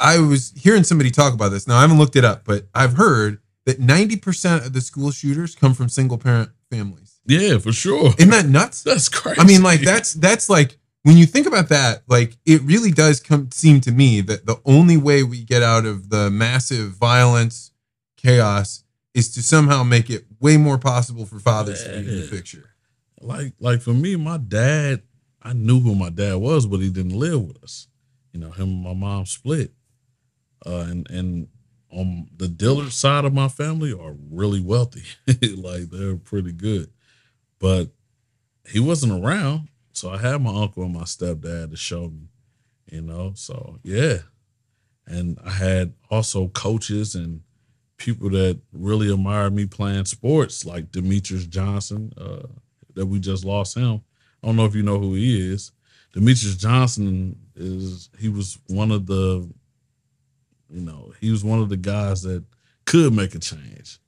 I was hearing somebody talk about this. Now I haven't looked it up, but I've heard that 90% of the school shooters come from single parent families. Yeah, for sure. Isn't that nuts? That's crazy. I mean, like that's that's like when you think about that, like it really does come seem to me that the only way we get out of the massive violence, chaos, is to somehow make it way more possible for fathers to be in the picture. like like for me, my dad, I knew who my dad was, but he didn't live with us. You know, him and my mom split. Uh and and on the Dillard side of my family are really wealthy. like they're pretty good. But he wasn't around. So I had my uncle and my stepdad to show me, you know. So yeah. And I had also coaches and people that really admired me playing sports, like Demetrius Johnson, uh, that we just lost him. I don't know if you know who he is. Demetrius Johnson is he was one of the, you know, he was one of the guys that could make a change.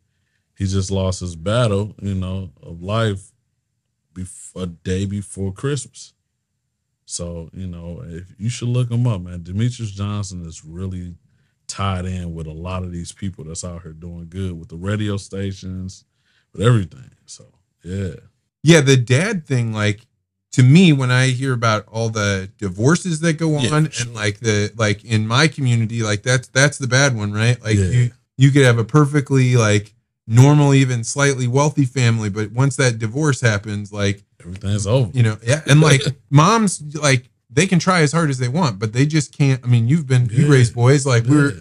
He just lost his battle, you know, of life bef- a day before Christmas. So, you know, if you should look him up, man. Demetrius Johnson is really tied in with a lot of these people that's out here doing good with the radio stations, with everything. So, yeah. Yeah, the dad thing, like to me, when I hear about all the divorces that go on, Yeah, sure. and like the like in my community, like that's that's the bad one, right? Like Yeah. you you could have a perfectly like normal, even slightly wealthy family, but once that divorce happens, like Everything's over. you know, yeah, and like moms, like they can try as hard as they want, but they just can't. I mean, you've been you raised boys, like we're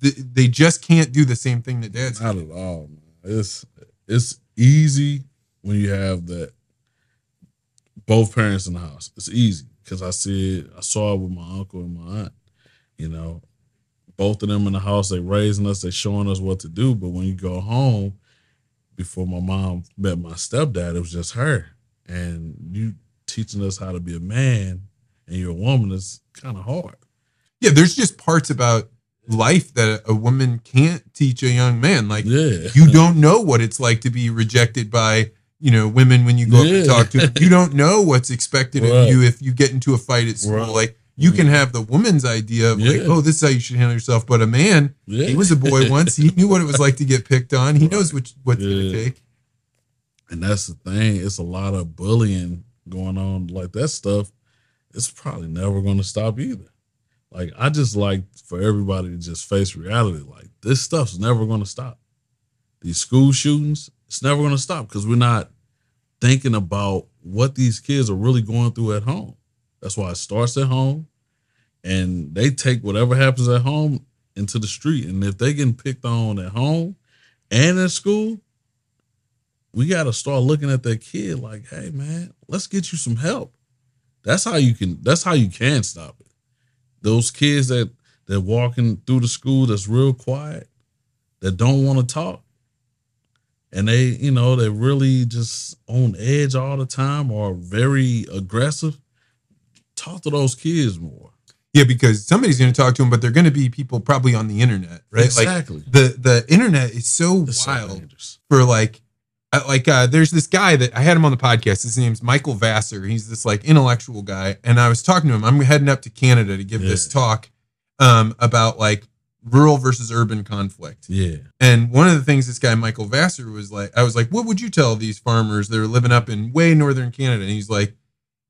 th- they just can't do the same thing that dads. Not at all. Man. It's it's easy when you have that both parents in the house. It's easy because I see it. I saw it with my uncle and my aunt. You know, both of them in the house. They raising us. They showing us what to do. But when you go home, before my mom met my stepdad, it was just her, and you teaching us how to be a man and you're a woman is kind of hard. Yeah, there's just parts about life that a woman can't teach a young man. Like Yeah, you don't know what it's like to be rejected by you know women when you go up and talk to them. You don't know what's expected of you if you get into a fight at school. Right. Like you can mm-hmm. have the woman's idea of like, oh, this is how you should handle yourself. But a man, yeah. he was a boy once. He knew what it was like to get picked on. He knows what what's gonna take. And that's the thing. It's a lot of bullying going on. Like that stuff, it's probably never going to stop either. Like I just like for everybody to just face reality. Like this stuff's never going to stop. These school shootings, it's never going to stop because we're not thinking about what these kids are really going through at home. That's why it starts at home, and they take whatever happens at home into the street. And if they getting picked on at home and at school, we got to start looking at that kid like, hey man, let's get you some help. That's how you can. That's how you can stop it. Those kids that that walking through the school that's real quiet, that don't want to talk, and they, you know, they really just on edge all the time or very aggressive. Talk to those kids more. Yeah, because somebody's going to talk to them, but they're going to be people probably on the internet, right? Exactly. Like the the internet is so It's wild. dangerous. for like uh, like uh there's this guy that I had him on the podcast. His name's Michael Vassar. He's this like intellectual guy and I was talking to him. I'm heading up to Canada to give this talk um about like rural versus urban conflict. Yeah. And one of the things this guy Michael Vassar was like, I was like, what would you tell these farmers that are living up in way northern Canada? And he's like,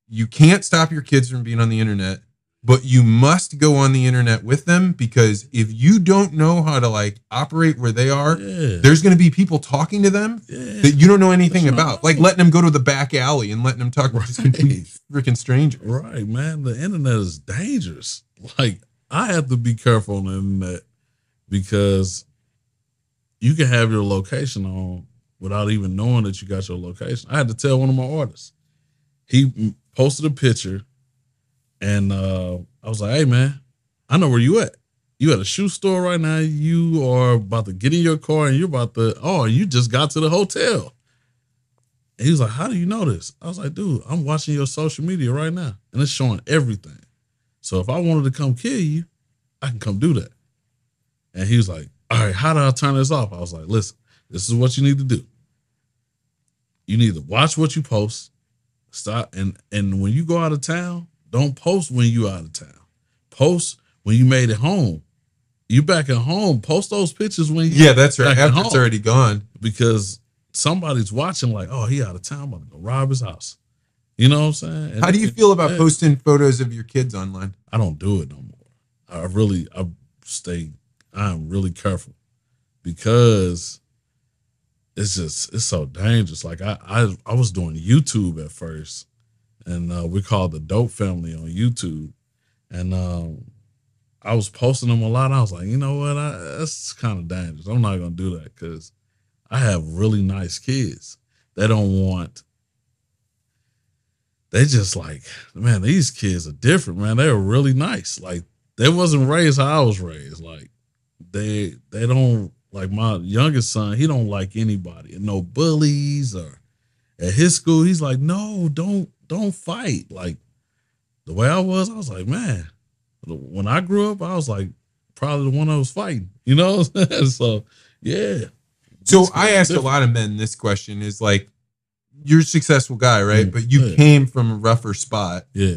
you can't stop your kids from being on the internet, but you must go on the internet with them because if you don't know how to like operate where they are, Yeah. there's going to be people talking to them yeah. that you don't know anything That's about, right. like letting them go to the back alley and letting them talk with just complete freaking strangers. Right, man. The internet is dangerous. Like I have to be careful on the internet because you can have your location on without even knowing that you got your location. I had to tell one of my artists. He posted a picture, and uh, I was like, "Hey, man, I know where you at. You at a shoe store right now. You are about to get in your car, and you're about to. Oh, you just got to the hotel." And he was like, How do you know this? I was like, Dude, I'm watching your social media right now and it's showing everything. So if I wanted to come kill you, I can come do that. And he was like, All right, how do I turn this off? I was like, Listen, this is what you need to do. You need to watch what you post. Stop and and when you go out of town, don't post when you out of town. Post when you made it home. You back at home. Post those pictures when you Yeah, that's right. After it's already gone. because somebody's watching, like, oh, he out of town, I'm to go rob his house. You know what I'm saying? And How do you it- feel about posting photos of your kids online? I don't do it no more. I really, I stay, I'm really careful because it's just, it's so dangerous. Like I, I, I was doing YouTube at first, and uh, we called the Dope Family on YouTube, and um, I was posting them a lot. I was like, you know what? I, that's kind of dangerous. I'm not gonna do that because I have really nice kids. They don't want. They just like, man, these kids are different, man. They were really nice. Like they wasn't raised how I was raised. Like they they don't like my youngest son, he don't like anybody no bullies or at his school, he's like, no, don't don't fight. Like the way I was, I was like, man, when I grew up, I was like probably the one that was fighting, you know? so yeah. So I asked a lot of men this question is like, you're a successful guy, right? Mm, But you yeah. came from a rougher spot. Yeah.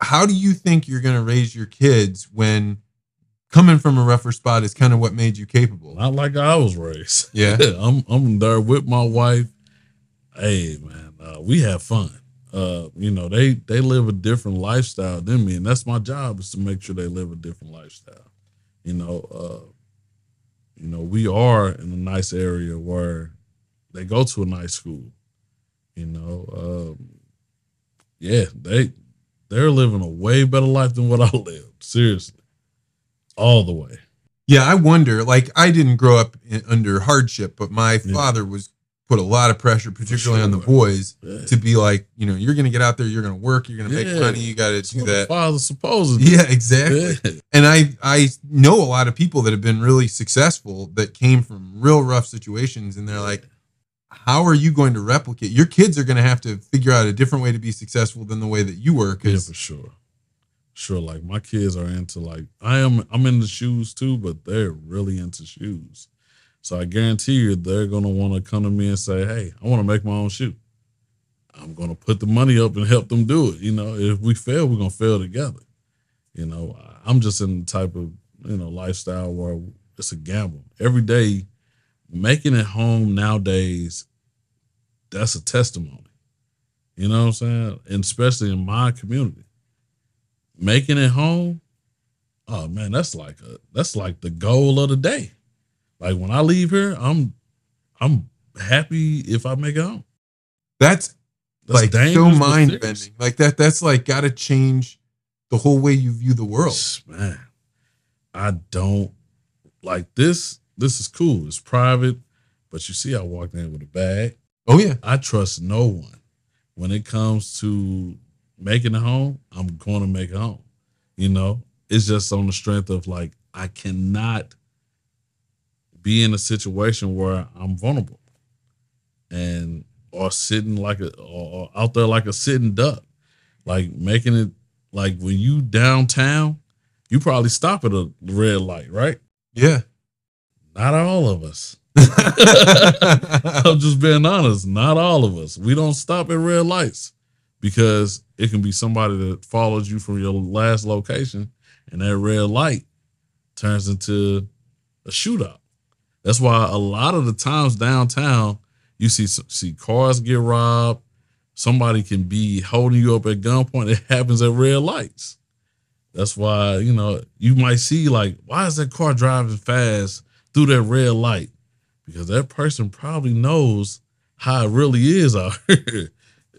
How do you think you're going to raise your kids when coming from a rougher spot is kind of what made you capable? Not like I was raised. Yeah. I'm I'm there with my wife. Hey man, uh, we have fun. Uh, you know, they they live a different lifestyle than me, and that's my job is to make sure they live a different lifestyle. You know, uh, you know, we are in a nice area where they go to a nice school. You know, um, yeah, they they're living a way better life than what I lived. Seriously, all the way. Yeah, I wonder. Like, I didn't grow up in, under hardship, but my Yeah. father was put a lot of pressure, particularly on the boys, Yeah. to be like, you know, you're going to get out there, you're going to work, you're going to make money, you got to do that. father's supposed. Yeah, exactly. Yeah. And I I know a lot of people that have been really successful that came from real rough situations, and they're like, how are you going to replicate? Your kids are going to have to figure out a different way to be successful than the way that you were. Yeah, for sure. Sure, like my kids are into like I am. I'm into shoes too, but they're really into shoes. So I guarantee you, they're gonna want to come to me and say, "Hey, I want to make my own shoe." I'm gonna put the money up and help them do it. You know, if we fail, we're gonna fail together. You know, I'm just in the type of you know lifestyle where it's a gamble every day. Making it home nowadays, that's a testimony. You know what I'm saying? And especially in my community making it home, oh man, that's like a that's like the goal of the day. Like when I leave here, I'm I'm happy if I make it home. that's, That's like so mind serious. bending. Like that. That's like got to change the whole way you view the world. Man, I don't like this. This is cool. It's private, but you see, I walked in with a bag. Oh yeah, I trust no one when it comes to making a home. I'm going to make a home. You know, it's just on the strength of like I cannot be in a situation where I'm vulnerable and or sitting like a or or out there like a sitting duck, like making it like when you downtown, you probably stop at a red light, right? yeah. Not all of us. I'm just being honest. Not all of us. We don't stop at red lights because it can be somebody that follows you from your last location, and that red light turns into a shootout. That's why a lot of the times downtown you see see cars get robbed. Somebody can be holding you up at gunpoint. It happens at red lights. That's why you know you might see like, why is that car driving fast through that red light? Because that person probably knows how it really is out here.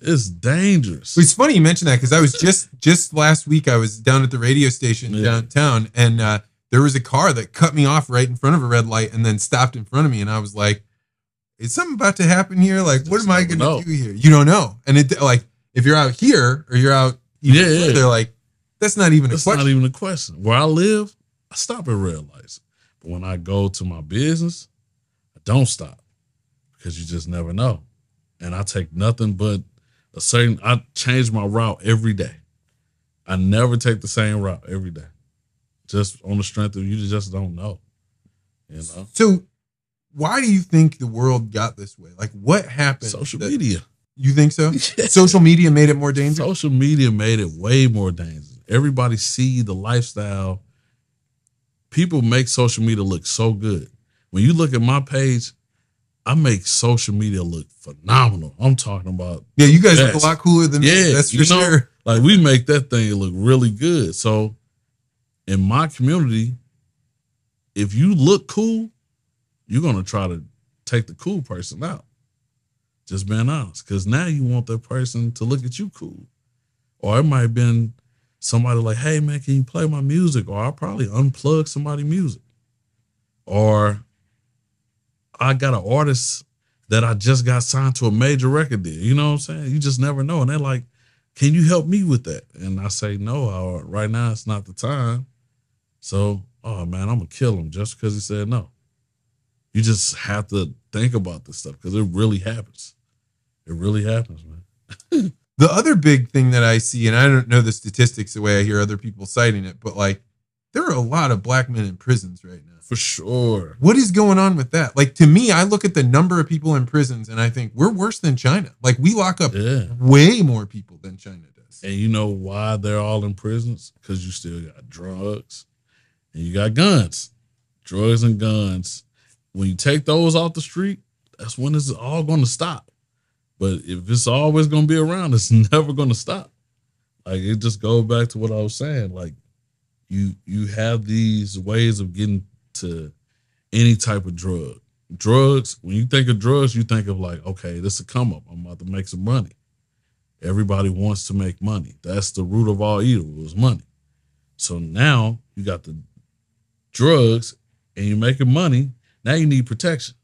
It's dangerous. It's funny you mentioned that because I was just just last week I was down at the radio station Yeah. downtown and uh, there was a car that cut me off right in front of a red light and then stopped in front of me and I was like, "Is something about to happen here? Like, what am I going to do here? You don't know." And it like if you're out here or you're out Yeah, yeah. further, like that's not even a That's question. not even a question. Where I live, I stop at red lights. But when I go to my business, don't stop because you just never know. And I take nothing but a certain, I change my route every day. I never take the same route every day. Just on the strength of you just don't know. You know? so, why do you think the world got this way? Like, what happened? Social that- media. You think so? Social media made it more dangerous. Social media made it way more dangerous. Everybody see the lifestyle. People make social media look so good. When you look at my page, I make social media look phenomenal. I'm talking about Yeah, you guys look a lot cooler than me. Yeah, That's for you know, sure. like we make that thing look really good. So in my community, if you look cool, you're gonna try to take the cool person out. Just being honest. Cause now you want that person to look at you cool. Or it might have been somebody like, hey man, can you play my music? Or I'll probably unplug somebody's music. Or I got an artist that I just got signed to a major record deal. You know what I'm saying? You just never know. And they're like, can you help me with that? And I say, no, or right now it's not the time. So, oh man, I'm gonna kill him just because he said no. You just have to think about this stuff because it really happens. It really happens, man. The other big thing that I see, and I don't know the statistics the way I hear other people citing it, but like there are a lot of black men in prisons right now. For sure. What is going on with that? Like to me, I look at the number of people in prisons and I think we're worse than China. Like we lock up Yeah. way more people than China does. And you know why they're all in prisons? Because you still got drugs and you got guns. Drugs and guns. When you take those off the street, that's when it's all going to stop. But if it's always going to be around, it's never going to stop. Like it just goes back to what I was saying. Like you you have these ways of getting to any type of drug. Drugs, when you think of drugs, you think of like, okay, this is a come up. I'm about to make some money. Everybody wants to make money. That's the root of all evil is money. So now you got the drugs and you're making money. Now you need protection.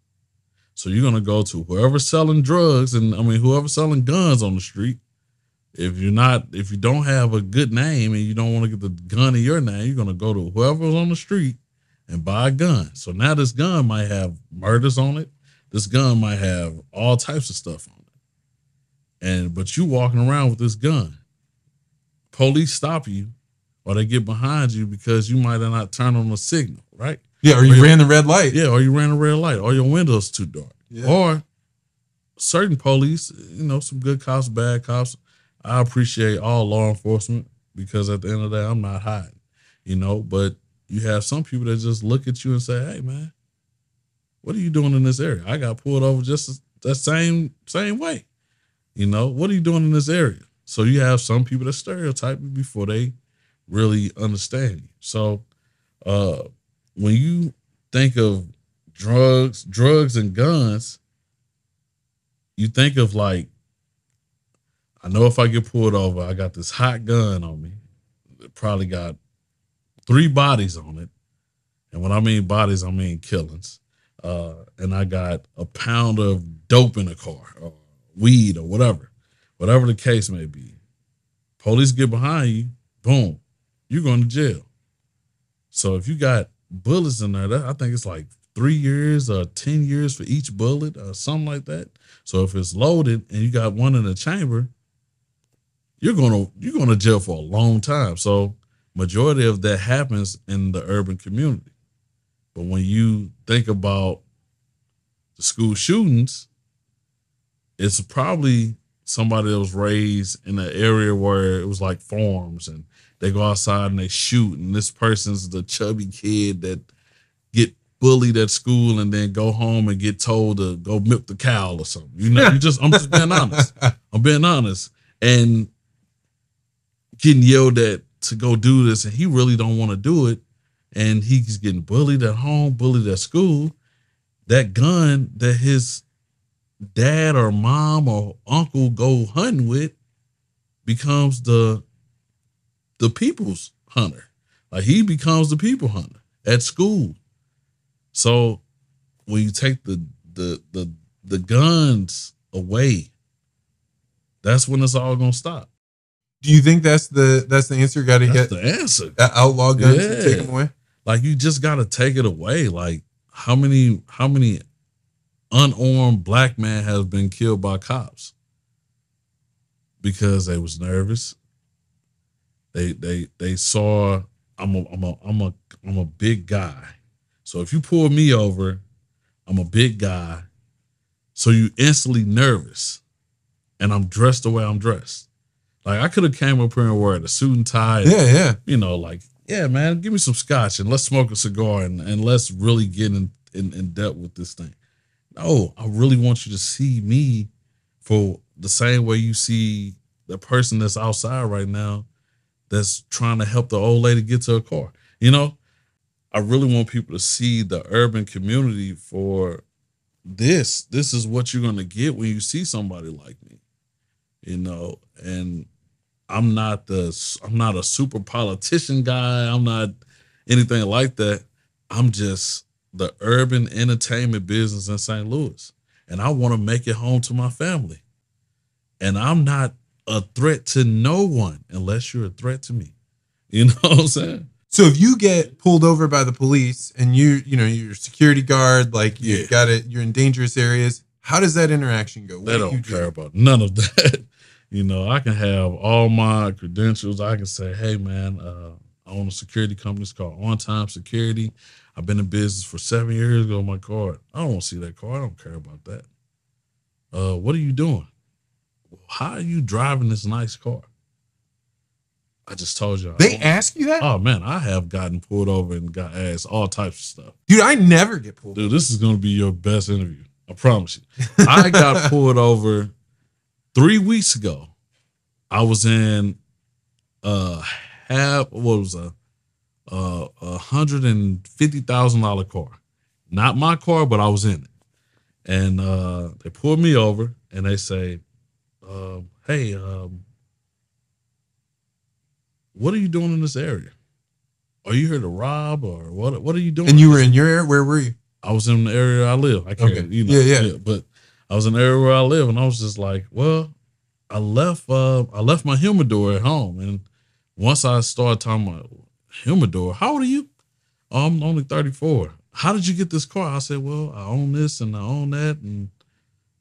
So you're gonna go to whoever's selling drugs and I mean whoever's selling guns on the street. If you're not, if you don't have a good name and you don't want to get the gun in your name, you're gonna go to whoever's on the street and buy a gun. So now this gun might have murders on it. This gun might have all types of stuff on it. And but you walking around with this gun. Police stop you or they get behind you because you might have not turned on the signal, right? Yeah, or you ran the red light. Yeah, or you ran a red light, or your window's too dark. Yeah. Or certain police, you know, some good cops, bad cops. I appreciate all law enforcement because at the end of the day, I'm not hiding, you know. But you have some people that just look at you and say, "Hey, man, what are you doing in this area? I got pulled over just that same same way, you know. What are you doing in this area?" So you have some people that stereotype you before they really understand you. So, uh, when you think of drugs, drugs and guns, you think of like, I know if I get pulled over, I got this hot gun on me. It probably got three bodies on it. And when I mean bodies, I mean killings. Uh, and I got a pound of dope in the car, or weed, or whatever, whatever the case may be. Police get behind you, boom, you're going to jail. So if you got bullets in there, that, I think it's like three years or 10 years for each bullet or something like that. So if it's loaded and you got one in the chamber, you're gonna you're going to jail for a long time. So majority of that happens in the urban community. But when you think about the school shootings, it's probably somebody that was raised in an area where it was like farms and they go outside and they shoot and this person's the chubby kid that get bullied at school and then go home and get told to go milk the cow or something. You know, you just I'm just being honest. I'm being honest. And getting yelled at to go do this and he really don't want to do it and he's getting bullied at home, bullied at school. That gun that his dad or mom or uncle go hunting with becomes the the people's hunter. Like he becomes the people hunter at school. So when you take the the the the guns away, that's when it's all gonna stop. Do you think that's the that's the answer? Got to get the answer. outlaw guns Yeah. take them away. Like you just gotta take it away. Like how many how many unarmed black man has been killed by cops because they was nervous. They they they saw I'm a I'm a I'm a I'm a big guy. So if you pull me over, I'm a big guy. So you instantly nervous. And I'm dressed the way I'm dressed. Like I could have came up here and wear a suit and tie. and Yeah, yeah. you know, like, yeah, man, give me some scotch and let's smoke a cigar and, and let's really get in, in, in depth with this thing. No, I really want you to see me for the same way you see the person that's outside right now that's trying to help the old lady get to a car. You know, I really want people to see the urban community for this. This is what you're going to get when you see somebody like me. You know, and I'm not the I'm not a super politician guy. I'm not anything like that. I'm just the urban entertainment business in St. Louis. And I want to make it home to my family. And I'm not a threat to no one unless you're a threat to me. You know what I'm saying? So if you get pulled over by the police and you you know you're a security guard, like you Yeah. got it, you're in dangerous areas, How does that interaction go? What They do don't you do? care about none of that. you know, I can have all my credentials. I can say, hey man, uh, I own a security company. It's called On Time Security. I've been in business for seven years. Go my card. I don't want to see that car. I don't care about that. Uh, what are you doing? How are you driving this nice car? I just told you. They ask you that, Oh man, I have gotten pulled over and got asked all types of stuff. dude. I never get pulled. Dude, this is gonna be your best interview. I promise you. I got pulled over three weeks ago. I was in a half what was a a a hundred and fifty thousand dollar car. Not my car, but I was in it. And uh they pulled me over and they say, um, hey, um, what are you doing in this area? Are you here to rob or what what are you doing? And you were in your area. Where were you? I was in the area I live. I can't, Okay. you know, Yeah, yeah. But I was in the area where I live, and I was just like, well, I left. Uh, I left my humidor at home, and once I started talking about humidor, how old are you? Oh, I'm only 34. How did you get this car? I said, well, I own this and I own that, and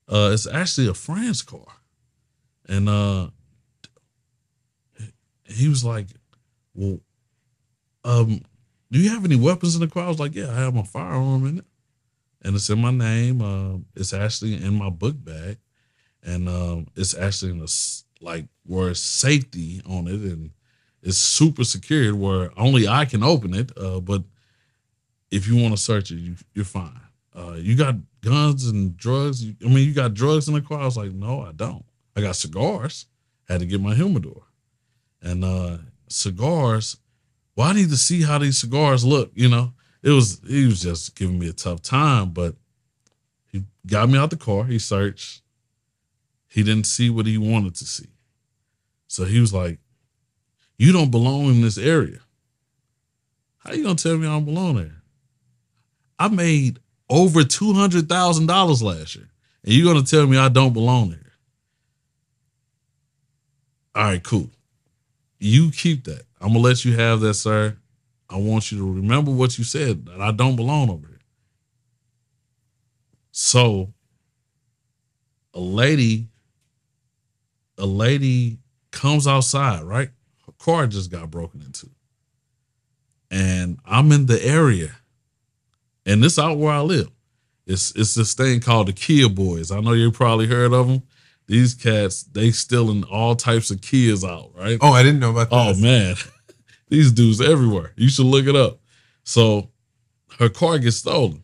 uh, it's actually a friend's car. And uh, he was like, well, um, do you have any weapons in the car? I was like, yeah, I have my firearm in it and it's in my name. Um, it's actually in my book bag, and um, it's actually in a like where safety on it, and it's super secured where only I can open it. Uh, but if you want to search it, you, you're fine. Uh, you got guns and drugs. You- I mean, you got drugs in the car. I was like, no, I don't. I got cigars. had to get my humidor, and uh, cigars. Well, I need to see how these cigars look. You know, it was he was just giving me a tough time, but he got me out the car. He searched. He didn't see what he wanted to see. So he was like, You don't belong in this area. How you gonna tell me I don't belong there? I made over two hundred thousand dollars last year. And you're gonna tell me I don't belong there. All right, cool. You keep that. I'm gonna let you have that, sir. I want you to remember what you said that I don't belong over here. So, a lady, a lady comes outside, right? Her car just got broken into, and I'm in the area, and this out where I live. It's it's this thing called the Kia Boys. I know you probably heard of them. these cats they stealing all types of kids out, right? Oh, I didn't know about that. Oh man, these dudes everywhere. You should look it up. So her car gets stolen,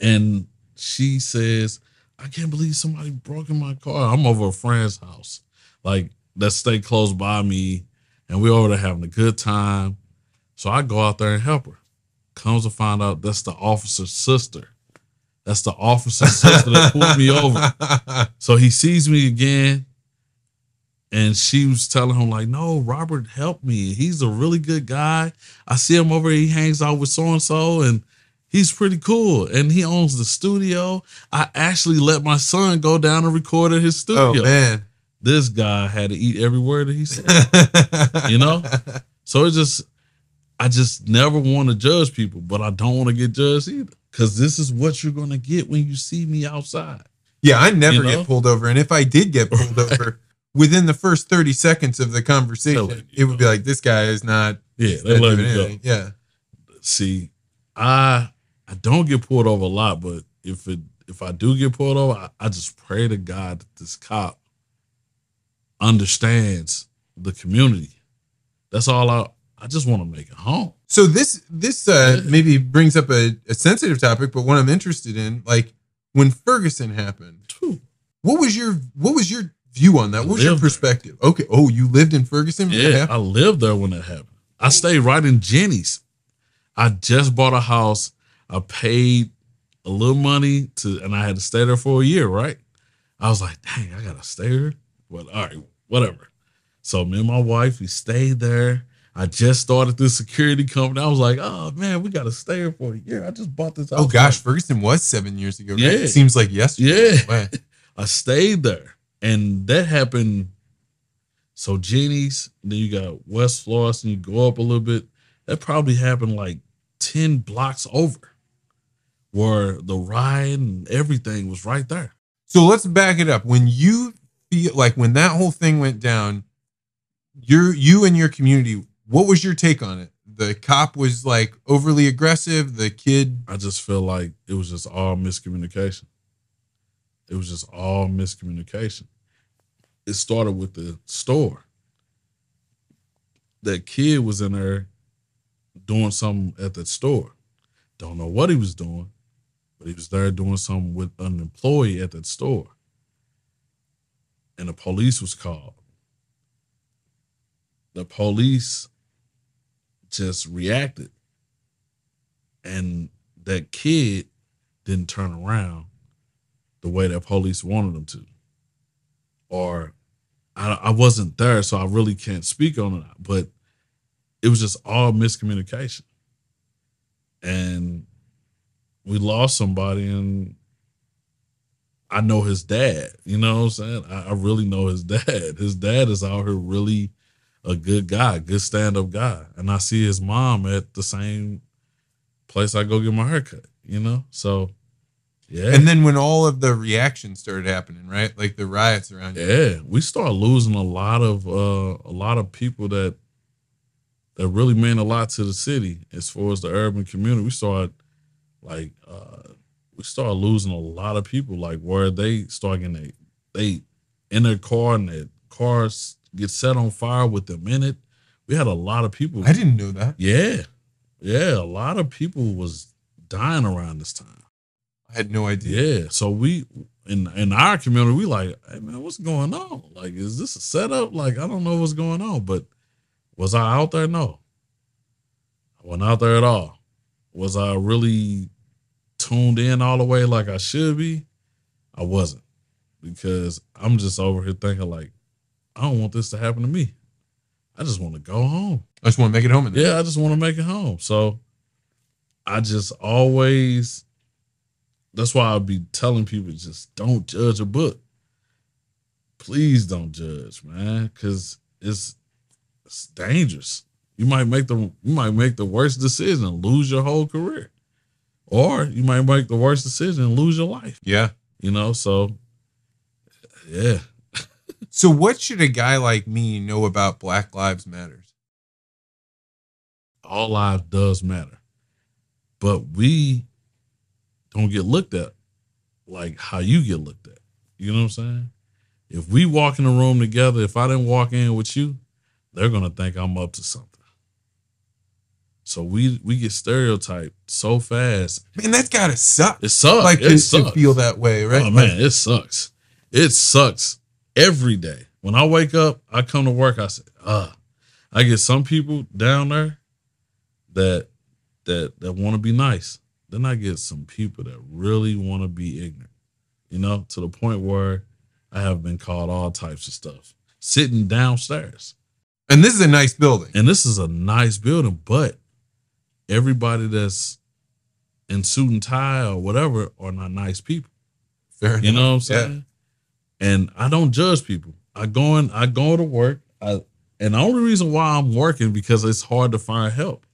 and she says, "I can't believe somebody broke in my car." I'm over a friend's house, like that stay close by me, and we're over there having a good time. So I go out there and help her. Comes to find out that's the officer's sister. That's the officer's sister that pulled me over. So he sees me again, and she was telling him like, "No, Robert helped me. He's a really good guy. I see him over. here. He hangs out with so and so, and he's pretty cool. And he owns the studio. I actually let my son go down and record at his studio. oh studio. man. This guy had to eat every word that he said. you know, so it's just, I just never want to judge people, but I don't want to get judged either, because this is what you're gonna get when you see me outside. Yeah, I never You know? get pulled over. And if I did get pulled over within the first 30 seconds of the conversation, it would be like, this guy is not Yeah, they let doing go. Yeah. see, I I don't get pulled over a lot, but if it if I do get pulled over, I, I just pray to God that this cop understands the community. That's all I I just want to make it home. So this this uh maybe brings up a, a sensitive topic, but what I'm interested in, like when Ferguson happened, what was your what was your view on that? What's your lived there. perspective? Okay. Oh, you lived in Ferguson? Yeah. I lived there when that happened. I stayed right in Jennings. I just bought a house. I paid a little money to, and I had to stay there for a year. Right? I was like, dang, I gotta stay here. But all right, whatever. So me and my wife, we stayed there. I just started this security company. I was like, oh man, we gotta stay here for a year. I just bought this oh, house. Oh gosh, Ferguson was seven years ago. Right? Yeah. It seems like yesterday. Yeah. I stayed there, and that happened. So Jennings, then you got West Floss, and you go up a little bit. That probably happened like ten blocks over, where the ride and everything was right there. So let's back it up. When you feel like when that whole thing went down, your you and your community, what was your take on it? The cop was like overly aggressive. The kid, I just feel like it was just all miscommunication. It was just all miscommunication. It started with the store. That kid was in there doing something at that store. Don't know what he was doing, but he was there doing something with an employee at that store. And the police was called. The police just reacted and that kid didn't turn around the way that police wanted them to. Or I, I wasn't there so i really can't speak on it but it was just all miscommunication. And we lost somebody and i know his dad you know what i'm saying? I, I really know his dad. His dad is out here really a good guy good stand-up guy. And i see his mom at the same place I go get my haircut, you know? So yeah. and then when all of the reactions started happening, right? Like the riots around you. yeah, we start losing a lot of uh a lot of people that that really mean a lot to the city as far as the urban community. We start like uh we start losing a lot of people like where they start getting they, they in their car and their cars get set on fire with them in it. We had a lot of people I didn't know that. Yeah. Yeah, a lot of people was dying around this time. I had no idea. Yeah. So we in in our community, we like, hey man, what's going on? Like, is this a setup? Like, I don't know what's going on. But was I out there? No. I wasn't out there at all. Was I really tuned in all the way like I should be? I wasn't. Because I'm just over here thinking like, I don't want this to happen to me. I just want to go home. I just want to make it home. Yeah, I just want to make it home. So I just always that's why I'll be telling people just don't judge a book. Please don't judge, man, because it's it's dangerous. You might make the you might make the worst decision and lose your whole career. Or you might make the worst decision and lose your life. Yeah. You know, so yeah. So what should a guy like me know about Black Lives Matters? all lives does matter. But we don't get looked at like how you get looked at. You know what I'm saying? if we walk in the room together, if I didn't walk in with you, they're gonna think I'm up to something. So we we get stereotyped so fast. Man, that's gotta suck. It sucks. Like it to, sucks. to feel that way, right? Oh man, it sucks. It sucks every day. When I wake up, I come to work. I say, ah, I get some people down there that that that want to be nice. Then I get some people that really want to be ignorant. You know, to the point where I have been called all types of stuff sitting downstairs. And this is a nice building. And this is a nice building, but everybody that's in suit and tie or whatever are not nice people. Fair You enough. know what I'm saying? And I don't judge people. I go in, I go to work. I and the only reason why I'm working because it's hard to find help.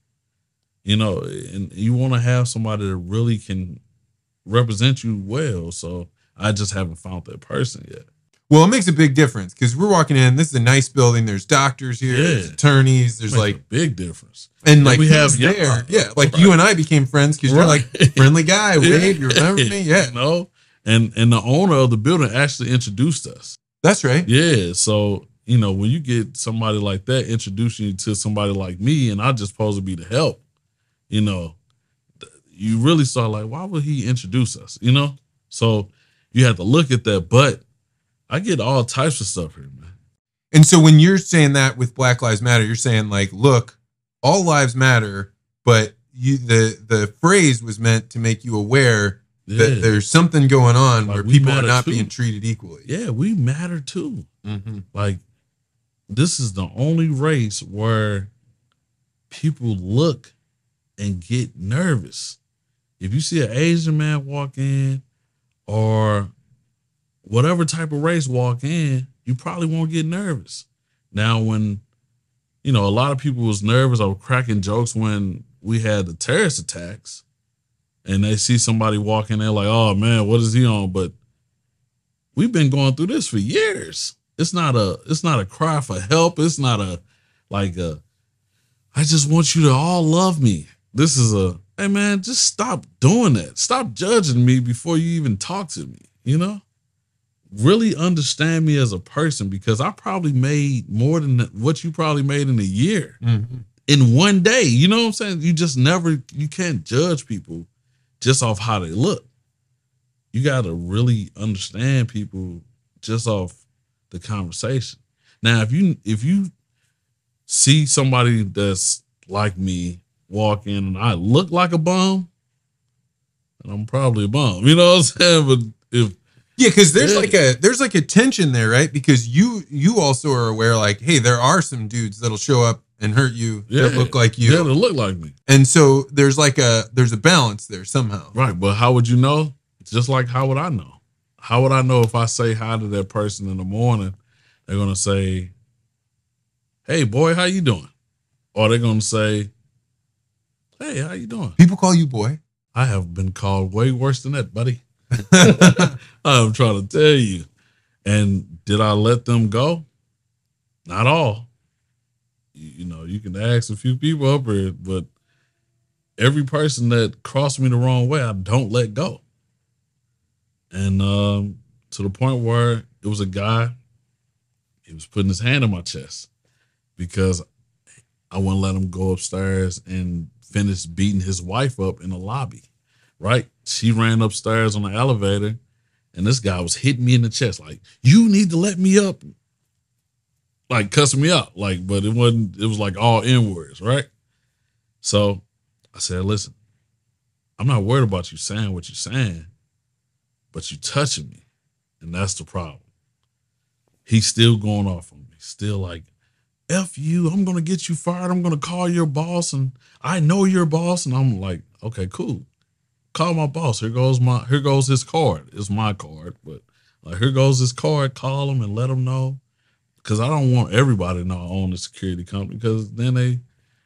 You know, and you want to have somebody that really can represent you well. So I just haven't found that person yet. Well, it makes a big difference because we're walking in. This is a nice building. There's doctors here. Yeah. There's attorneys. There's like a big difference. and like we have who's yeah, there. Yeah, like right. you and I became friends because you're like friendly guy. Yeah. You remember me? Yeah, You know, and and the owner of the building actually introduced us. that's right. Yeah. So, you know, when you get somebody like that introducing you to somebody like me and I just supposed to be the help, you know, you really start like, why would he introduce us? You know? So you have to look at that. But I get all types of stuff here, man. And so when you're saying that with Black Lives Matter, you're saying like, look, all lives matter, but you the the phrase was meant to make you aware Yeah. that there's something going on Like, where people are not too. being treated equally. yeah, we matter too. Mm-hmm. Like, this is the only race where people look and get nervous. If you see an Asian man walk in or whatever type of race walk in, you probably won't get nervous. Now, when you know a lot of people was nervous or cracking jokes when we had the terrorist attacks, and they see somebody walking there like, "Oh man, what is he on?" But we've been going through this for years. It's not a it's not a cry for help. It's not a like a I just want you to all love me. This is a hey man, just stop doing that. Stop judging me before you even talk to me, you know? Really understand me as a person because I probably made more than what you probably made in a year Mm-hmm. in one day. You know what I'm saying? You just never you can't judge people just off how they look. You got to really understand people just off the conversation. Now, if you if you see somebody that's like me walk in and I look like a bum, then I'm probably a bum. You know what I'm saying? But if Yeah, because there's Yeah. like a there's like a tension there, right? Because you you also are aware, like, hey, there are some dudes that'll show up and hurt you yeah, that look like you, yeah, they look like me. and so there's like a there's a balance there somehow. Right, but how would you know? It's just like how would I know? How would I know if I say hi to that person in the morning, they're gonna say, "Hey, boy, how you doing?" Or they're gonna say, "Hey, how you doing?" People call you boy. I have been called way worse than that, buddy. I'm trying to tell you. And did I let them go? Not all. You, know, you can ask a few people up here, but every person that crossed me the wrong way, I don't let go. And um, to the point where it was a guy, he was putting his hand on my chest because I wouldn't let him go upstairs and finish beating his wife up in the lobby. Right? She ran upstairs on the elevator, and this guy was hitting me in the chest, like, you need to let me up. Like cussing me out. Like, but it wasn't, it was like all N words, right? So I said, listen, I'm not worried about you saying what you're saying, but you touching me. And that's the problem. He's still going off on me. Still like, F you, I'm gonna get you fired. I'm gonna call your boss, and I know your boss. And I'm like, okay, cool. Call my boss. Here goes my here goes his card. It's my card, but like here goes his card. Call him and let him know. Cause I don't want everybody to know I own a security company because then they,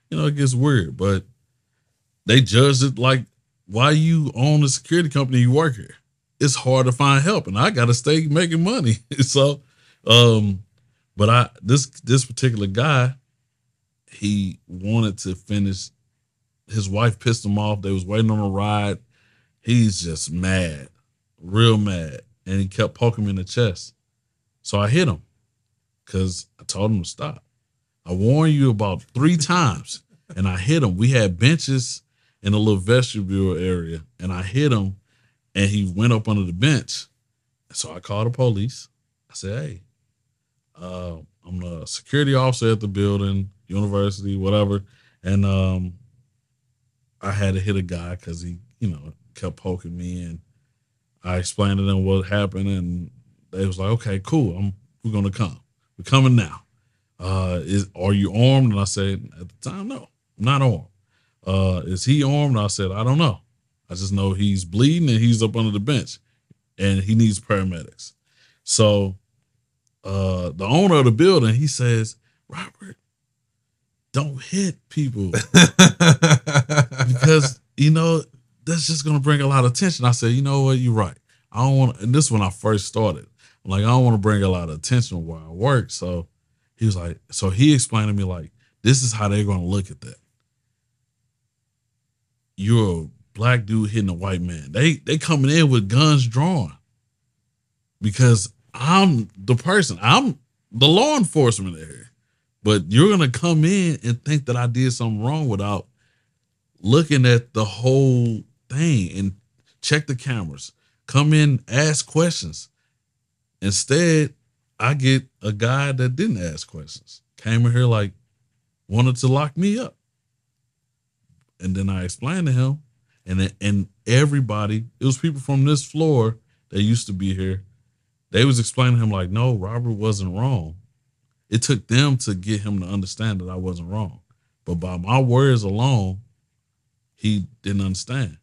you know, it gets weird. But they judged it like, why you own a security company, you work here. It's hard to find help, and I gotta stay making money. so um, but I this this particular guy, he wanted to finish. His wife pissed him off. They was waiting on a ride. He's just mad, real mad, and he kept poking me in the chest. So I hit him because I told him to stop. I warned you about three times and I hit him. We had benches in a little vestibule area and I hit him and he went up under the bench. So I called the police. I said, hey, uh, I'm the security officer at the building, university, whatever. And um, I had to hit a guy because he, you know, kept poking me and I explained to them what happened and they was like, okay, cool. I'm we're gonna come. We're coming now. Uh is are you armed? And I said, at the time, no, I'm not armed. Uh is he armed? And I said, I don't know. I just know he's bleeding and he's up under the bench and he needs paramedics. So uh the owner of the building, he says, Robert, don't hit people because you know that's just gonna bring a lot of attention. I said, you know what, you're right. I don't want and this when I first started. I'm like, I don't want to bring a lot of attention where I work. So he was like, so he explained to me like, this is how they're gonna look at that. You're a black dude hitting a white man. They they coming in with guns drawn. Because I'm the person, I'm the law enforcement here. But you're gonna come in and think that I did something wrong without looking at the whole thing and check the cameras. Come in, ask questions. Instead, I get a guy that didn't ask questions. Came in here like wanted to lock me up. And then I explained to him, and and everybody, it was people from this floor that used to be here. They was explaining him like, no, Robert wasn't wrong. It took them to get him to understand that I wasn't wrong. But by my words alone, he didn't understand.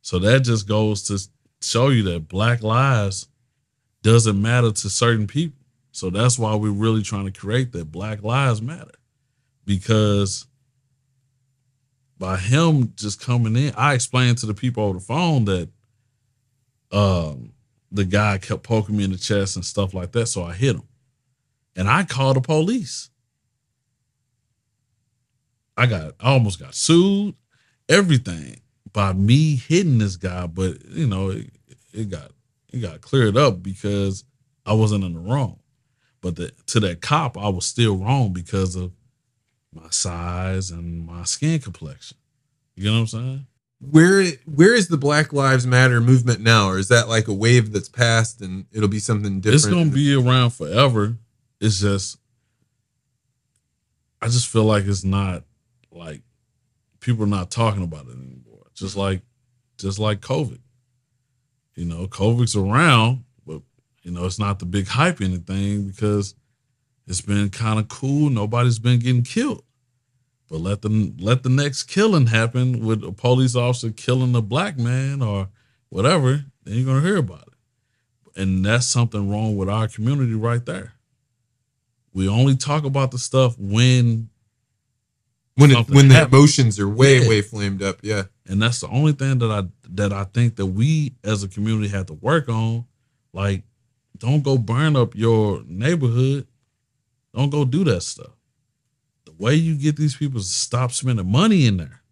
So that just goes to show you that black lives doesn't matter to certain people. So that's why we're really trying to create that black lives matter. Because by him just coming in, I explained to the people over the phone that um the guy kept poking me in the chest and stuff like that. So I hit him. And I called the police. I got I almost got sued, everything by me hitting this guy, but you know, it, it got it got cleared up because I wasn't in the wrong. But the, to that cop, I was still wrong because of my size and my skin complexion. You know what I'm saying? Where where is the Black Lives Matter movement now, or is that like a wave that's passed and it'll be something different? It's gonna be around forever. It's just, I just feel like it's not like people are not talking about it anymore. Just like, just like COVID. You know, COVID's around, but you know, it's not the big hype anything because it's been kind of cool. Nobody's been getting killed. But let the let the next killing happen with a police officer killing a black man or whatever, then you're gonna hear about it. And that's something wrong with our community right there. We only talk about the stuff when when it, when the emotions are way Yeah. way flamed up. Yeah, and that's the only thing that I that I think that we as a community have to work on. Like, don't go burn up your neighborhood. Don't go do that stuff. Way you get these people to stop spending money in there,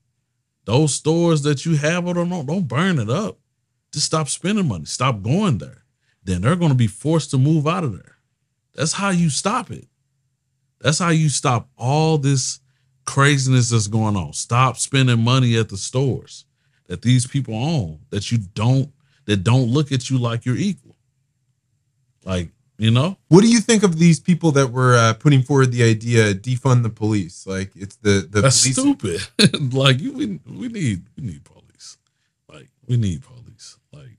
those stores that you have or don't don't burn it up. Just stop spending money. Stop going there. Then they're going to be forced to move out of there. That's how you stop it. That's how you stop all this craziness that's going on. Stop spending money at the stores that these people own that you don't that don't look at you like you're equal. Like, you know? What do you think of these people that were uh, putting forward the idea defund the police? Like it's the the That's police. stupid. like you we, we need we need police. Like we need police. Like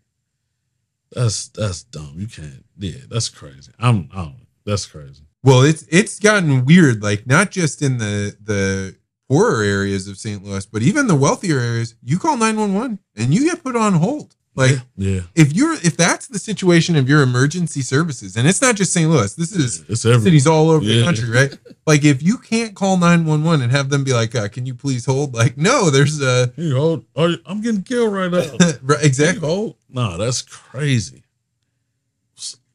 that's that's dumb. You can't yeah, that's crazy. I'm I don't that's crazy. Well, it's it's gotten weird. Like not just in the the poorer areas of St. Louis, but even the wealthier areas. You call nine one one and you get put on hold. Like Yeah. if you're if that's the situation of your emergency services, and it's not just St. Louis. This is It's cities all over the country, right? Like if you can't call 911 and have them be like, uh, "Can you please hold?" Like, no, there's a Here, hold. I'm getting killed right now. right, exactly. Oh, no, that's crazy.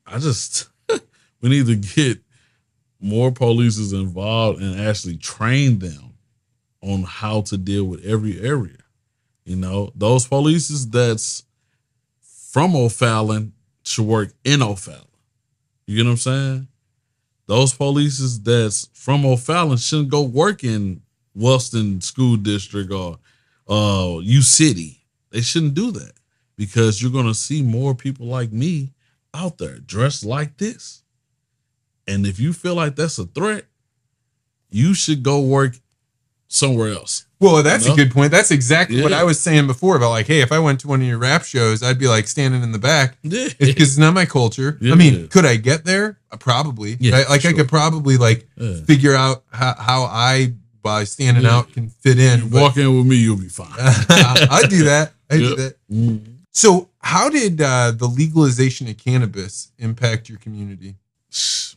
I just we need to get more police involved and actually train them on how to deal with every area. You know, those police that's from O'Fallon should work in O'Fallon. You get what I'm saying? Those polices that's from O'Fallon shouldn't go work in Wellston School District or uh U City. They shouldn't do that because you're gonna see more people like me out there dressed like this. And if you feel like that's a threat, you should go work somewhere else. Well, that's You know? a good point. That's exactly what I was saying before about like, hey, if I went to one of your rap shows, I'd be like standing in the back Yeah. because it's not my culture. Yeah. I mean, could I get there? Uh, Probably. Yeah, right? Like I could probably like Yeah. figure out how, how I by standing Yeah. out can fit in. You walk in with me, you'll be fine. I do that. I do Yep. that. Mhm. So, how did uh, the legalization of cannabis impact your community?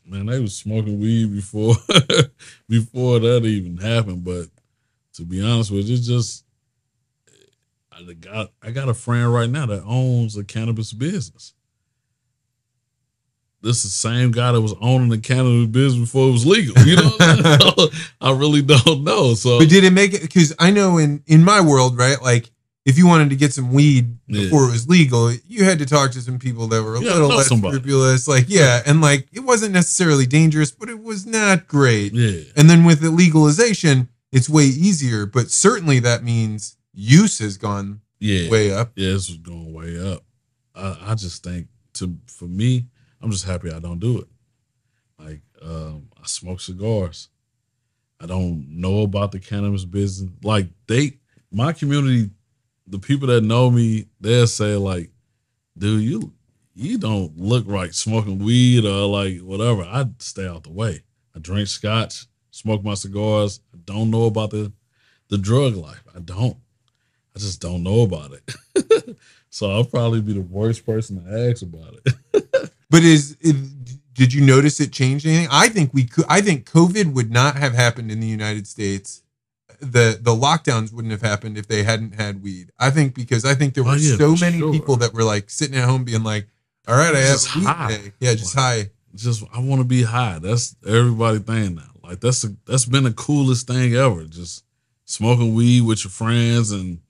Man, they was smoking weed before before that even happened. But to be honest with you, it's just I got I got a friend right now that owns a cannabis business. This is the same guy that was owning the cannabis business before it was legal. You know? I really don't know. So But did it make it? Because I know in in my world, right? Like, if you wanted to get some weed Yeah. before it was legal, you had to talk to some people that were a Yeah, little less somebody. scrupulous. Like, yeah, and like it wasn't necessarily dangerous, but it was not great. yeah, And then with the legalization, it's way easier. But certainly that means use has gone yeah, way up. yeah, was going way up. I, I just think to for me, I'm just happy I don't do it. Like um, I smoke cigars. I don't know about the cannabis business. Like they, my community, the people that know me, they'll say like, "Dude, you you don't look right smoking weed or like whatever." I stay out the way. I drink scotch, smoke my cigars. I don't know about the the drug life. I don't. I just don't know about it. so I'll probably be the worst person to ask about it. But is it, did you notice it changed anything? I think we could. I think COVID would not have happened in the United States. The the lockdowns wouldn't have happened if they hadn't had weed. I think because I think there were Oh, yeah, so many sure. people that were like sitting at home being like, "All right, I have Just weed high. today." Yeah, just high. just I want to be high. That's everybody thing now. Like that's the that's been the coolest thing ever. Just smoking weed with your friends and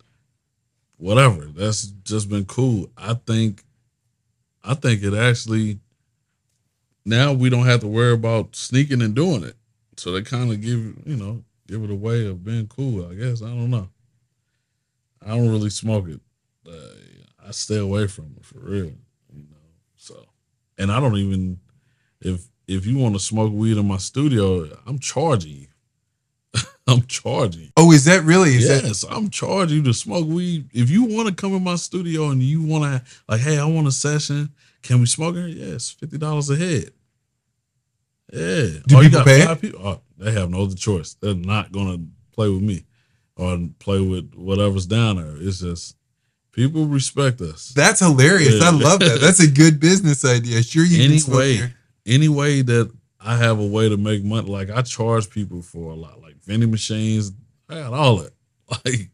whatever. That's just been cool. I think I think it actually now we don't have to worry about sneaking and doing it. So they kind of give you know give it a way of being cool. I guess I don't know. I don't really smoke it. Uh, I stay away from it for real. You know. So and I don't even if if you want to smoke weed in my studio, I'm charging you. I'm charging. Oh, is that really? Is that yes, I'm charging you to smoke weed. If you want to come in my studio and you want to, like, hey, I want a session. Can we smoke it? Yes, fifty dollars a head. Yeah. Do Oh, you got pay? five people? Oh, they have no other choice. They're not gonna play with me or play with whatever's down there. It's just people respect us. that's hilarious? Yeah. I love that. That's a good business idea. Sure, you can smoke anyway, here. Any way that I have a way to make money, like I charge people for a lot, like vending machines, I got all that. Like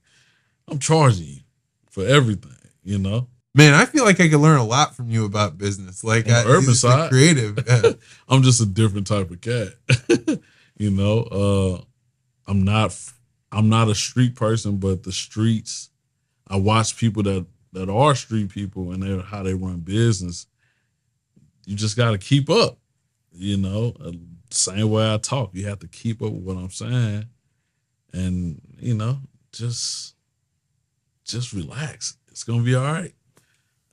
I'm charging you for everything, you know. Man, I feel like I could learn a lot from you about business. Like I, urban side. creative. Yeah. I'm just a different type of cat, you know. Uh, I'm not, I'm not a street person, but the streets. I watch people that that are street people and they how they run business. You just got to keep up, you know. Uh, Same way I talk, you have to keep up with what I'm saying, and you know, just, just relax. It's gonna be all right.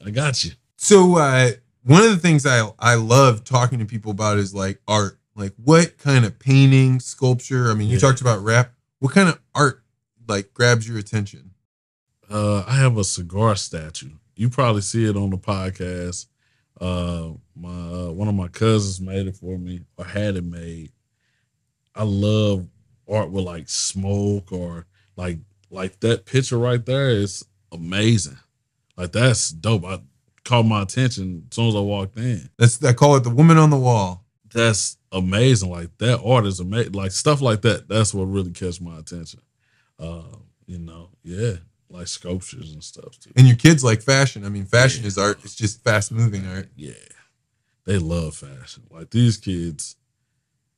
I got you. So uh, one of the things I I love talking to people about is like art. Like what kind of painting, sculpture? I mean, you Yeah. talked about rap. What kind of art like grabs your attention? Uh, I have a cigar statue. You probably see it on the podcast. Uh, my uh, one of my cousins made it for me or had it made. I love art with like smoke or like like that picture right there is amazing. Like that's dope. I caught my attention as soon as I walked in. That's I call it the woman on the wall. That's amazing. Like that art is amazing. Like stuff like that. That's what really catch my attention. Uh, you know, yeah, like sculptures and stuff too. And your kids like fashion. I mean, fashion Yeah. is art. It's just fast moving art. Yeah, they love fashion. Like these kids,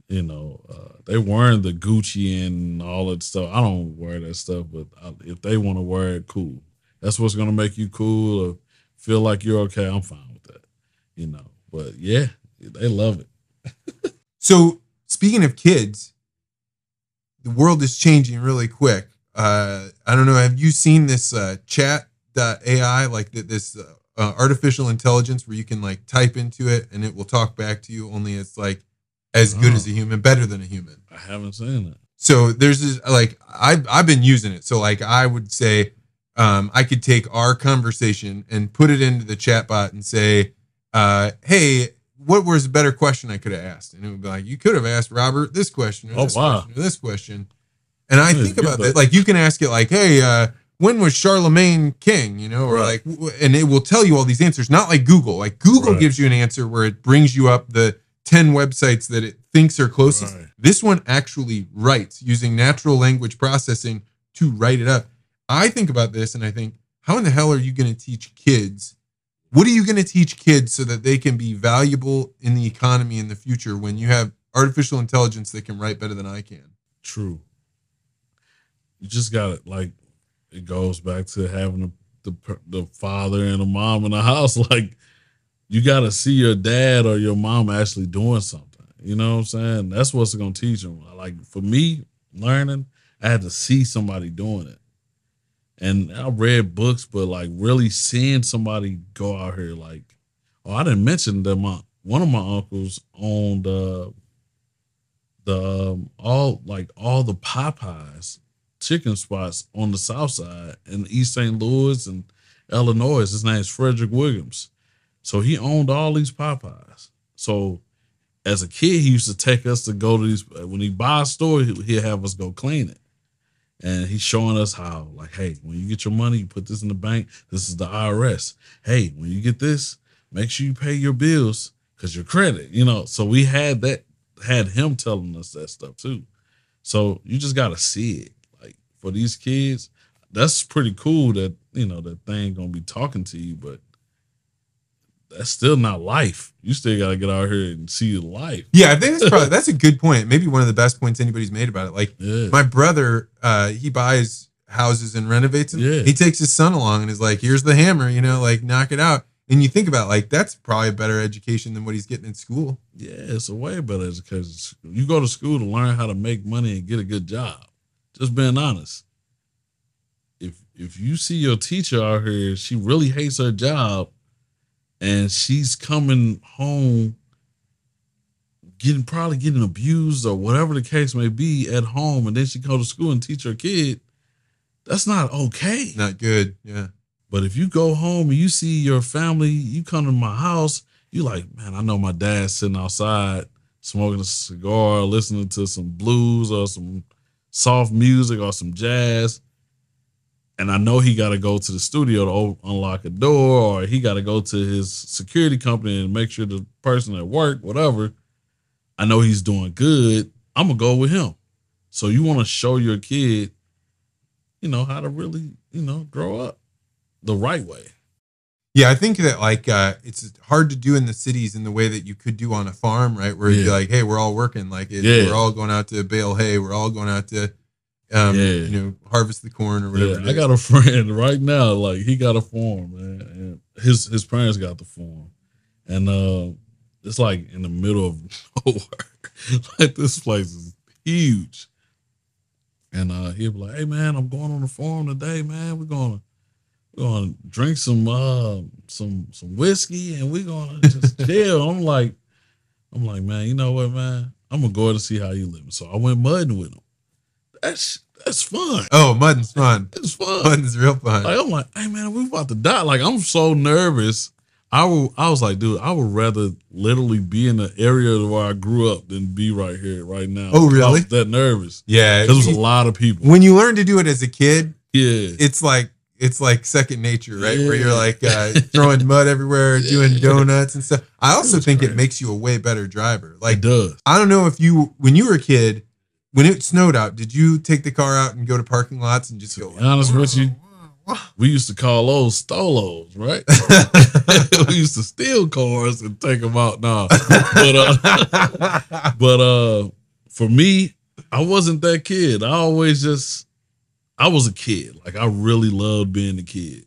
you know, uh, they wearing the Gucci and all that stuff. I don't wear that stuff, but I, if they want to wear it, cool. That's what's gonna make you cool or feel like you're okay. I'm fine with that, you know. But yeah, They love it. So speaking of kids, the world is changing really quick. Uh, I don't know. Have you seen this uh, chat AI like th- this uh, uh, artificial intelligence where you can like type into it and it will talk back to you? Only it's like as good Oh. as a human, better than a human. I haven't seen it. So there's this like I've I've been using it. So like I would say um, I could take our conversation and put it into the chat bot and say, uh, "Hey, what was a better question I could have asked?" And it would be like, "You could have asked Robert this question or Oh, this wow. question or this question." And I think about that. Like you can ask it like, "Hey, uh, when was Charlemagne king?" You know, or Right. like, and it will tell you all these answers. Not like Google. Like Google Right. gives you an answer where it brings you up the ten websites that it thinks are closest. Right. This one actually writes using natural language processing to write it up. I think about this and I think, how in the hell are you going to teach kids? What are you going to teach kids so that they can be valuable in the economy in the future when you have artificial intelligence that can write better than I can? True. You just got it. Like it goes back to having the the, the father and the mom in the house. Like you got to see your dad or your mom actually doing something. You know what I'm saying? That's what's to teach them. Like for me, learning, I had to see somebody doing it. And I read books, but like really seeing somebody go out here, like, oh, I didn't mention that my one of my uncles owned uh, the um, all like all the Popeyes chicken spots on the south side in East St. Louis and Illinois. His name is Frederick Williams. So he owned all these Popeyes. So as a kid, he used to take us to go to these. Uh, when he buy a store, he- he'll have us go clean it. And he's showing us how, like, hey, when you get your money, you put this in the bank. This is the IRS. Hey, when you get this, make sure you pay your bills because your credit, you know. So we had that, had him telling us that stuff too. So you just gotta see it. For these kids, that's pretty cool that you know that thing gonna be talking to you, but that's still not life. You still gotta get out here and see life. Yeah, I think that's probably that's a good point. Maybe one of the best points anybody's made about it. Like Yeah. my brother, uh, he buys houses and renovates them. Yeah. He takes his son along and is like, "Here's the hammer, you know, like knock it out." And you think about like that's probably a better education than what he's getting in school. Yeah, it's a way better education. You go to school to learn how to make money and get a good job. Just being honest. If if you see your teacher out here, she really hates her job, and she's coming home getting probably getting abused or whatever the case may be at home, and then she go to school and teach her kid, that's not okay. Not good. Yeah. But if you go home and you see your family, you come to my house, you like, man, I know my dad's sitting outside smoking a cigar, listening to some blues or some soft music or some jazz. And I know he got to go to the studio to unlock a door or he got to go to his security company and make sure the person at work, whatever, I know he's doing good. I'm going to go with him. So you want to show your kid, you know, how to really, you know, grow up the right way. Yeah, I think that like uh, it's hard to do in the cities in the way that you could do on a farm, right? Where you're like, "Hey, we're all working. Like, it, Yeah. we're all going out to bale hay. We're all going out to, um, Yeah. you know, harvest the corn or whatever." Yeah, I got a friend right now. Like he got a farm, man. And his his parents got the farm, and uh, it's like in the middle of nowhere. like this place is huge. And uh, he'll be like, "Hey, man, I'm going on the farm today, man. We're gonna we're gonna drink some uh some some whiskey, and we're gonna just chill." I'm like, I'm like, man, you know what, man? I'm gonna go to see how you living. So I went mudding with him. That's that's fun. Oh, mudding's fun. It's fun. Mudding's real fun. Like I'm like, hey man, we about to die. Like I'm so nervous. I will, I was like, dude, I would rather literally be in the area where I grew up than be right here, right now. Oh, really? I was that nervous. yeah, There was a lot of people. when you learn to do it as a kid, Yeah. it's like it's like second nature, right? Where you're like uh, throwing mud everywhere, doing donuts and stuff. I also was think it makes you a way better driver. it Like does. I don't know if you when you were a kid, when it snowed out, did you take the car out and go to parking lots and just To go? be honest with you, we used to call those stolos, right? we used to steal cars and take them out. Nah, but uh, but uh, for me, I wasn't that kid. I always just, I was a kid. Like I really loved being a kid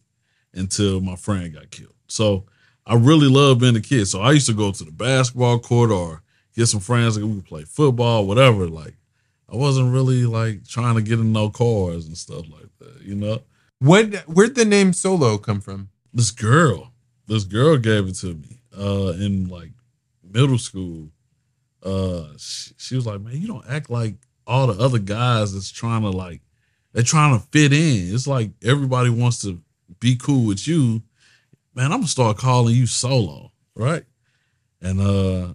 until my friend got killed. So I really loved being a kid. So I used to go to the basketball court or get some friends and we play football, whatever. Like I wasn't really like trying to get in no cars and stuff like that, you know? What where'd the name Soulo come from? This girl, this girl gave it to me uh in like middle school. Uh she, she was like, Man, you don't act like all the other guys that's trying to like they're trying to fit in. It's like everybody wants to be cool with you. Man, I'm gonna start calling you solo, right? And uh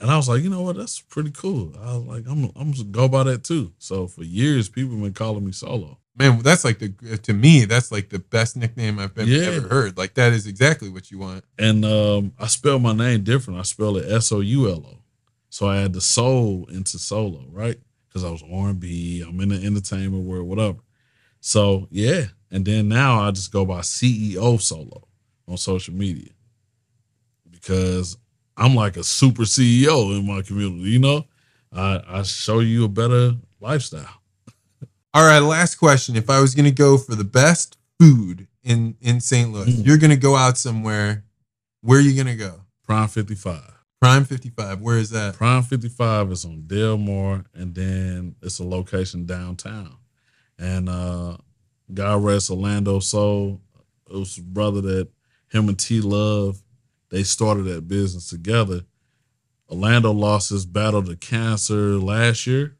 and I was like, you know what, that's pretty cool. I was like, I'm I'm gonna go by that too. So for years, people have been calling me solo. Man, that's like the to me, that's like the best nickname I've been, Yeah. ever heard. Like that is exactly what you want. And um, I spell my name different. I spell it S O U L O. So I had the soul into solo, right? Because I was R and B. I'm in the entertainment world, whatever. So yeah, and then now I just go by CEO Soulo on social media because I'm like a super CEO in my community. You know, I I show you a better lifestyle. All right, last question. If I was gonna go for the best food in in St. Louis, Mm. you're gonna go out somewhere. Where are you gonna go? Prime 55. Prime 55. Where is that? Prime 55 is on Delmar, and then it's a location downtown. And uh God rest Orlando Soul. It was brother that him and T Love, they started that business together. Orlando lost his battle to cancer last year,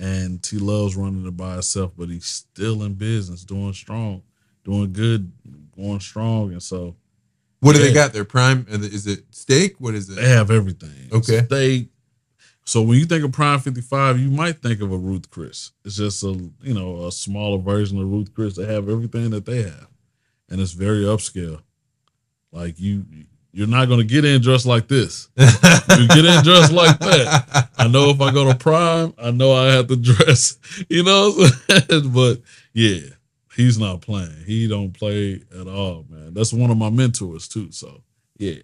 and T Love's running it by himself, but he's still in business, doing strong, doing good, going strong. And so What do they got there? Prime? Is it steak? What is it? They have everything. Okay. Steak. So when you think of Prime 55, you might think of a Ruth Chris. It's just a you know a smaller version of Ruth Chris. They have everything that they have, and it's very upscale. Like you, you're not gonna get in dressed like this. You get in dressed like that. I know if I go to Prime, I know I have to dress. You know, what I'm saying? but yeah, he's not playing. He don't play at all, man. That's one of my mentors too. So yeah,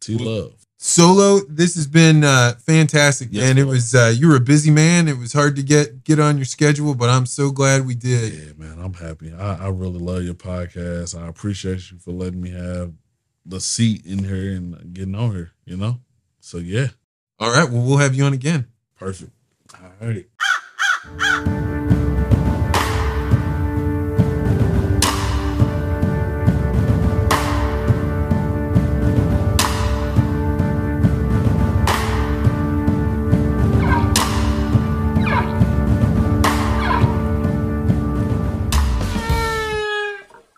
T Love. Soulo, this has been uh, fantastic, Yes, man. It was uh, you were a busy man. It was hard to get get on your schedule, but I'm so glad we did. Yeah, man, I'm happy. I, I really love your podcast. I appreciate you for letting me have the seat in here and getting on here, you know? So, yeah, All right, well, we'll have you on again. perfect. All right.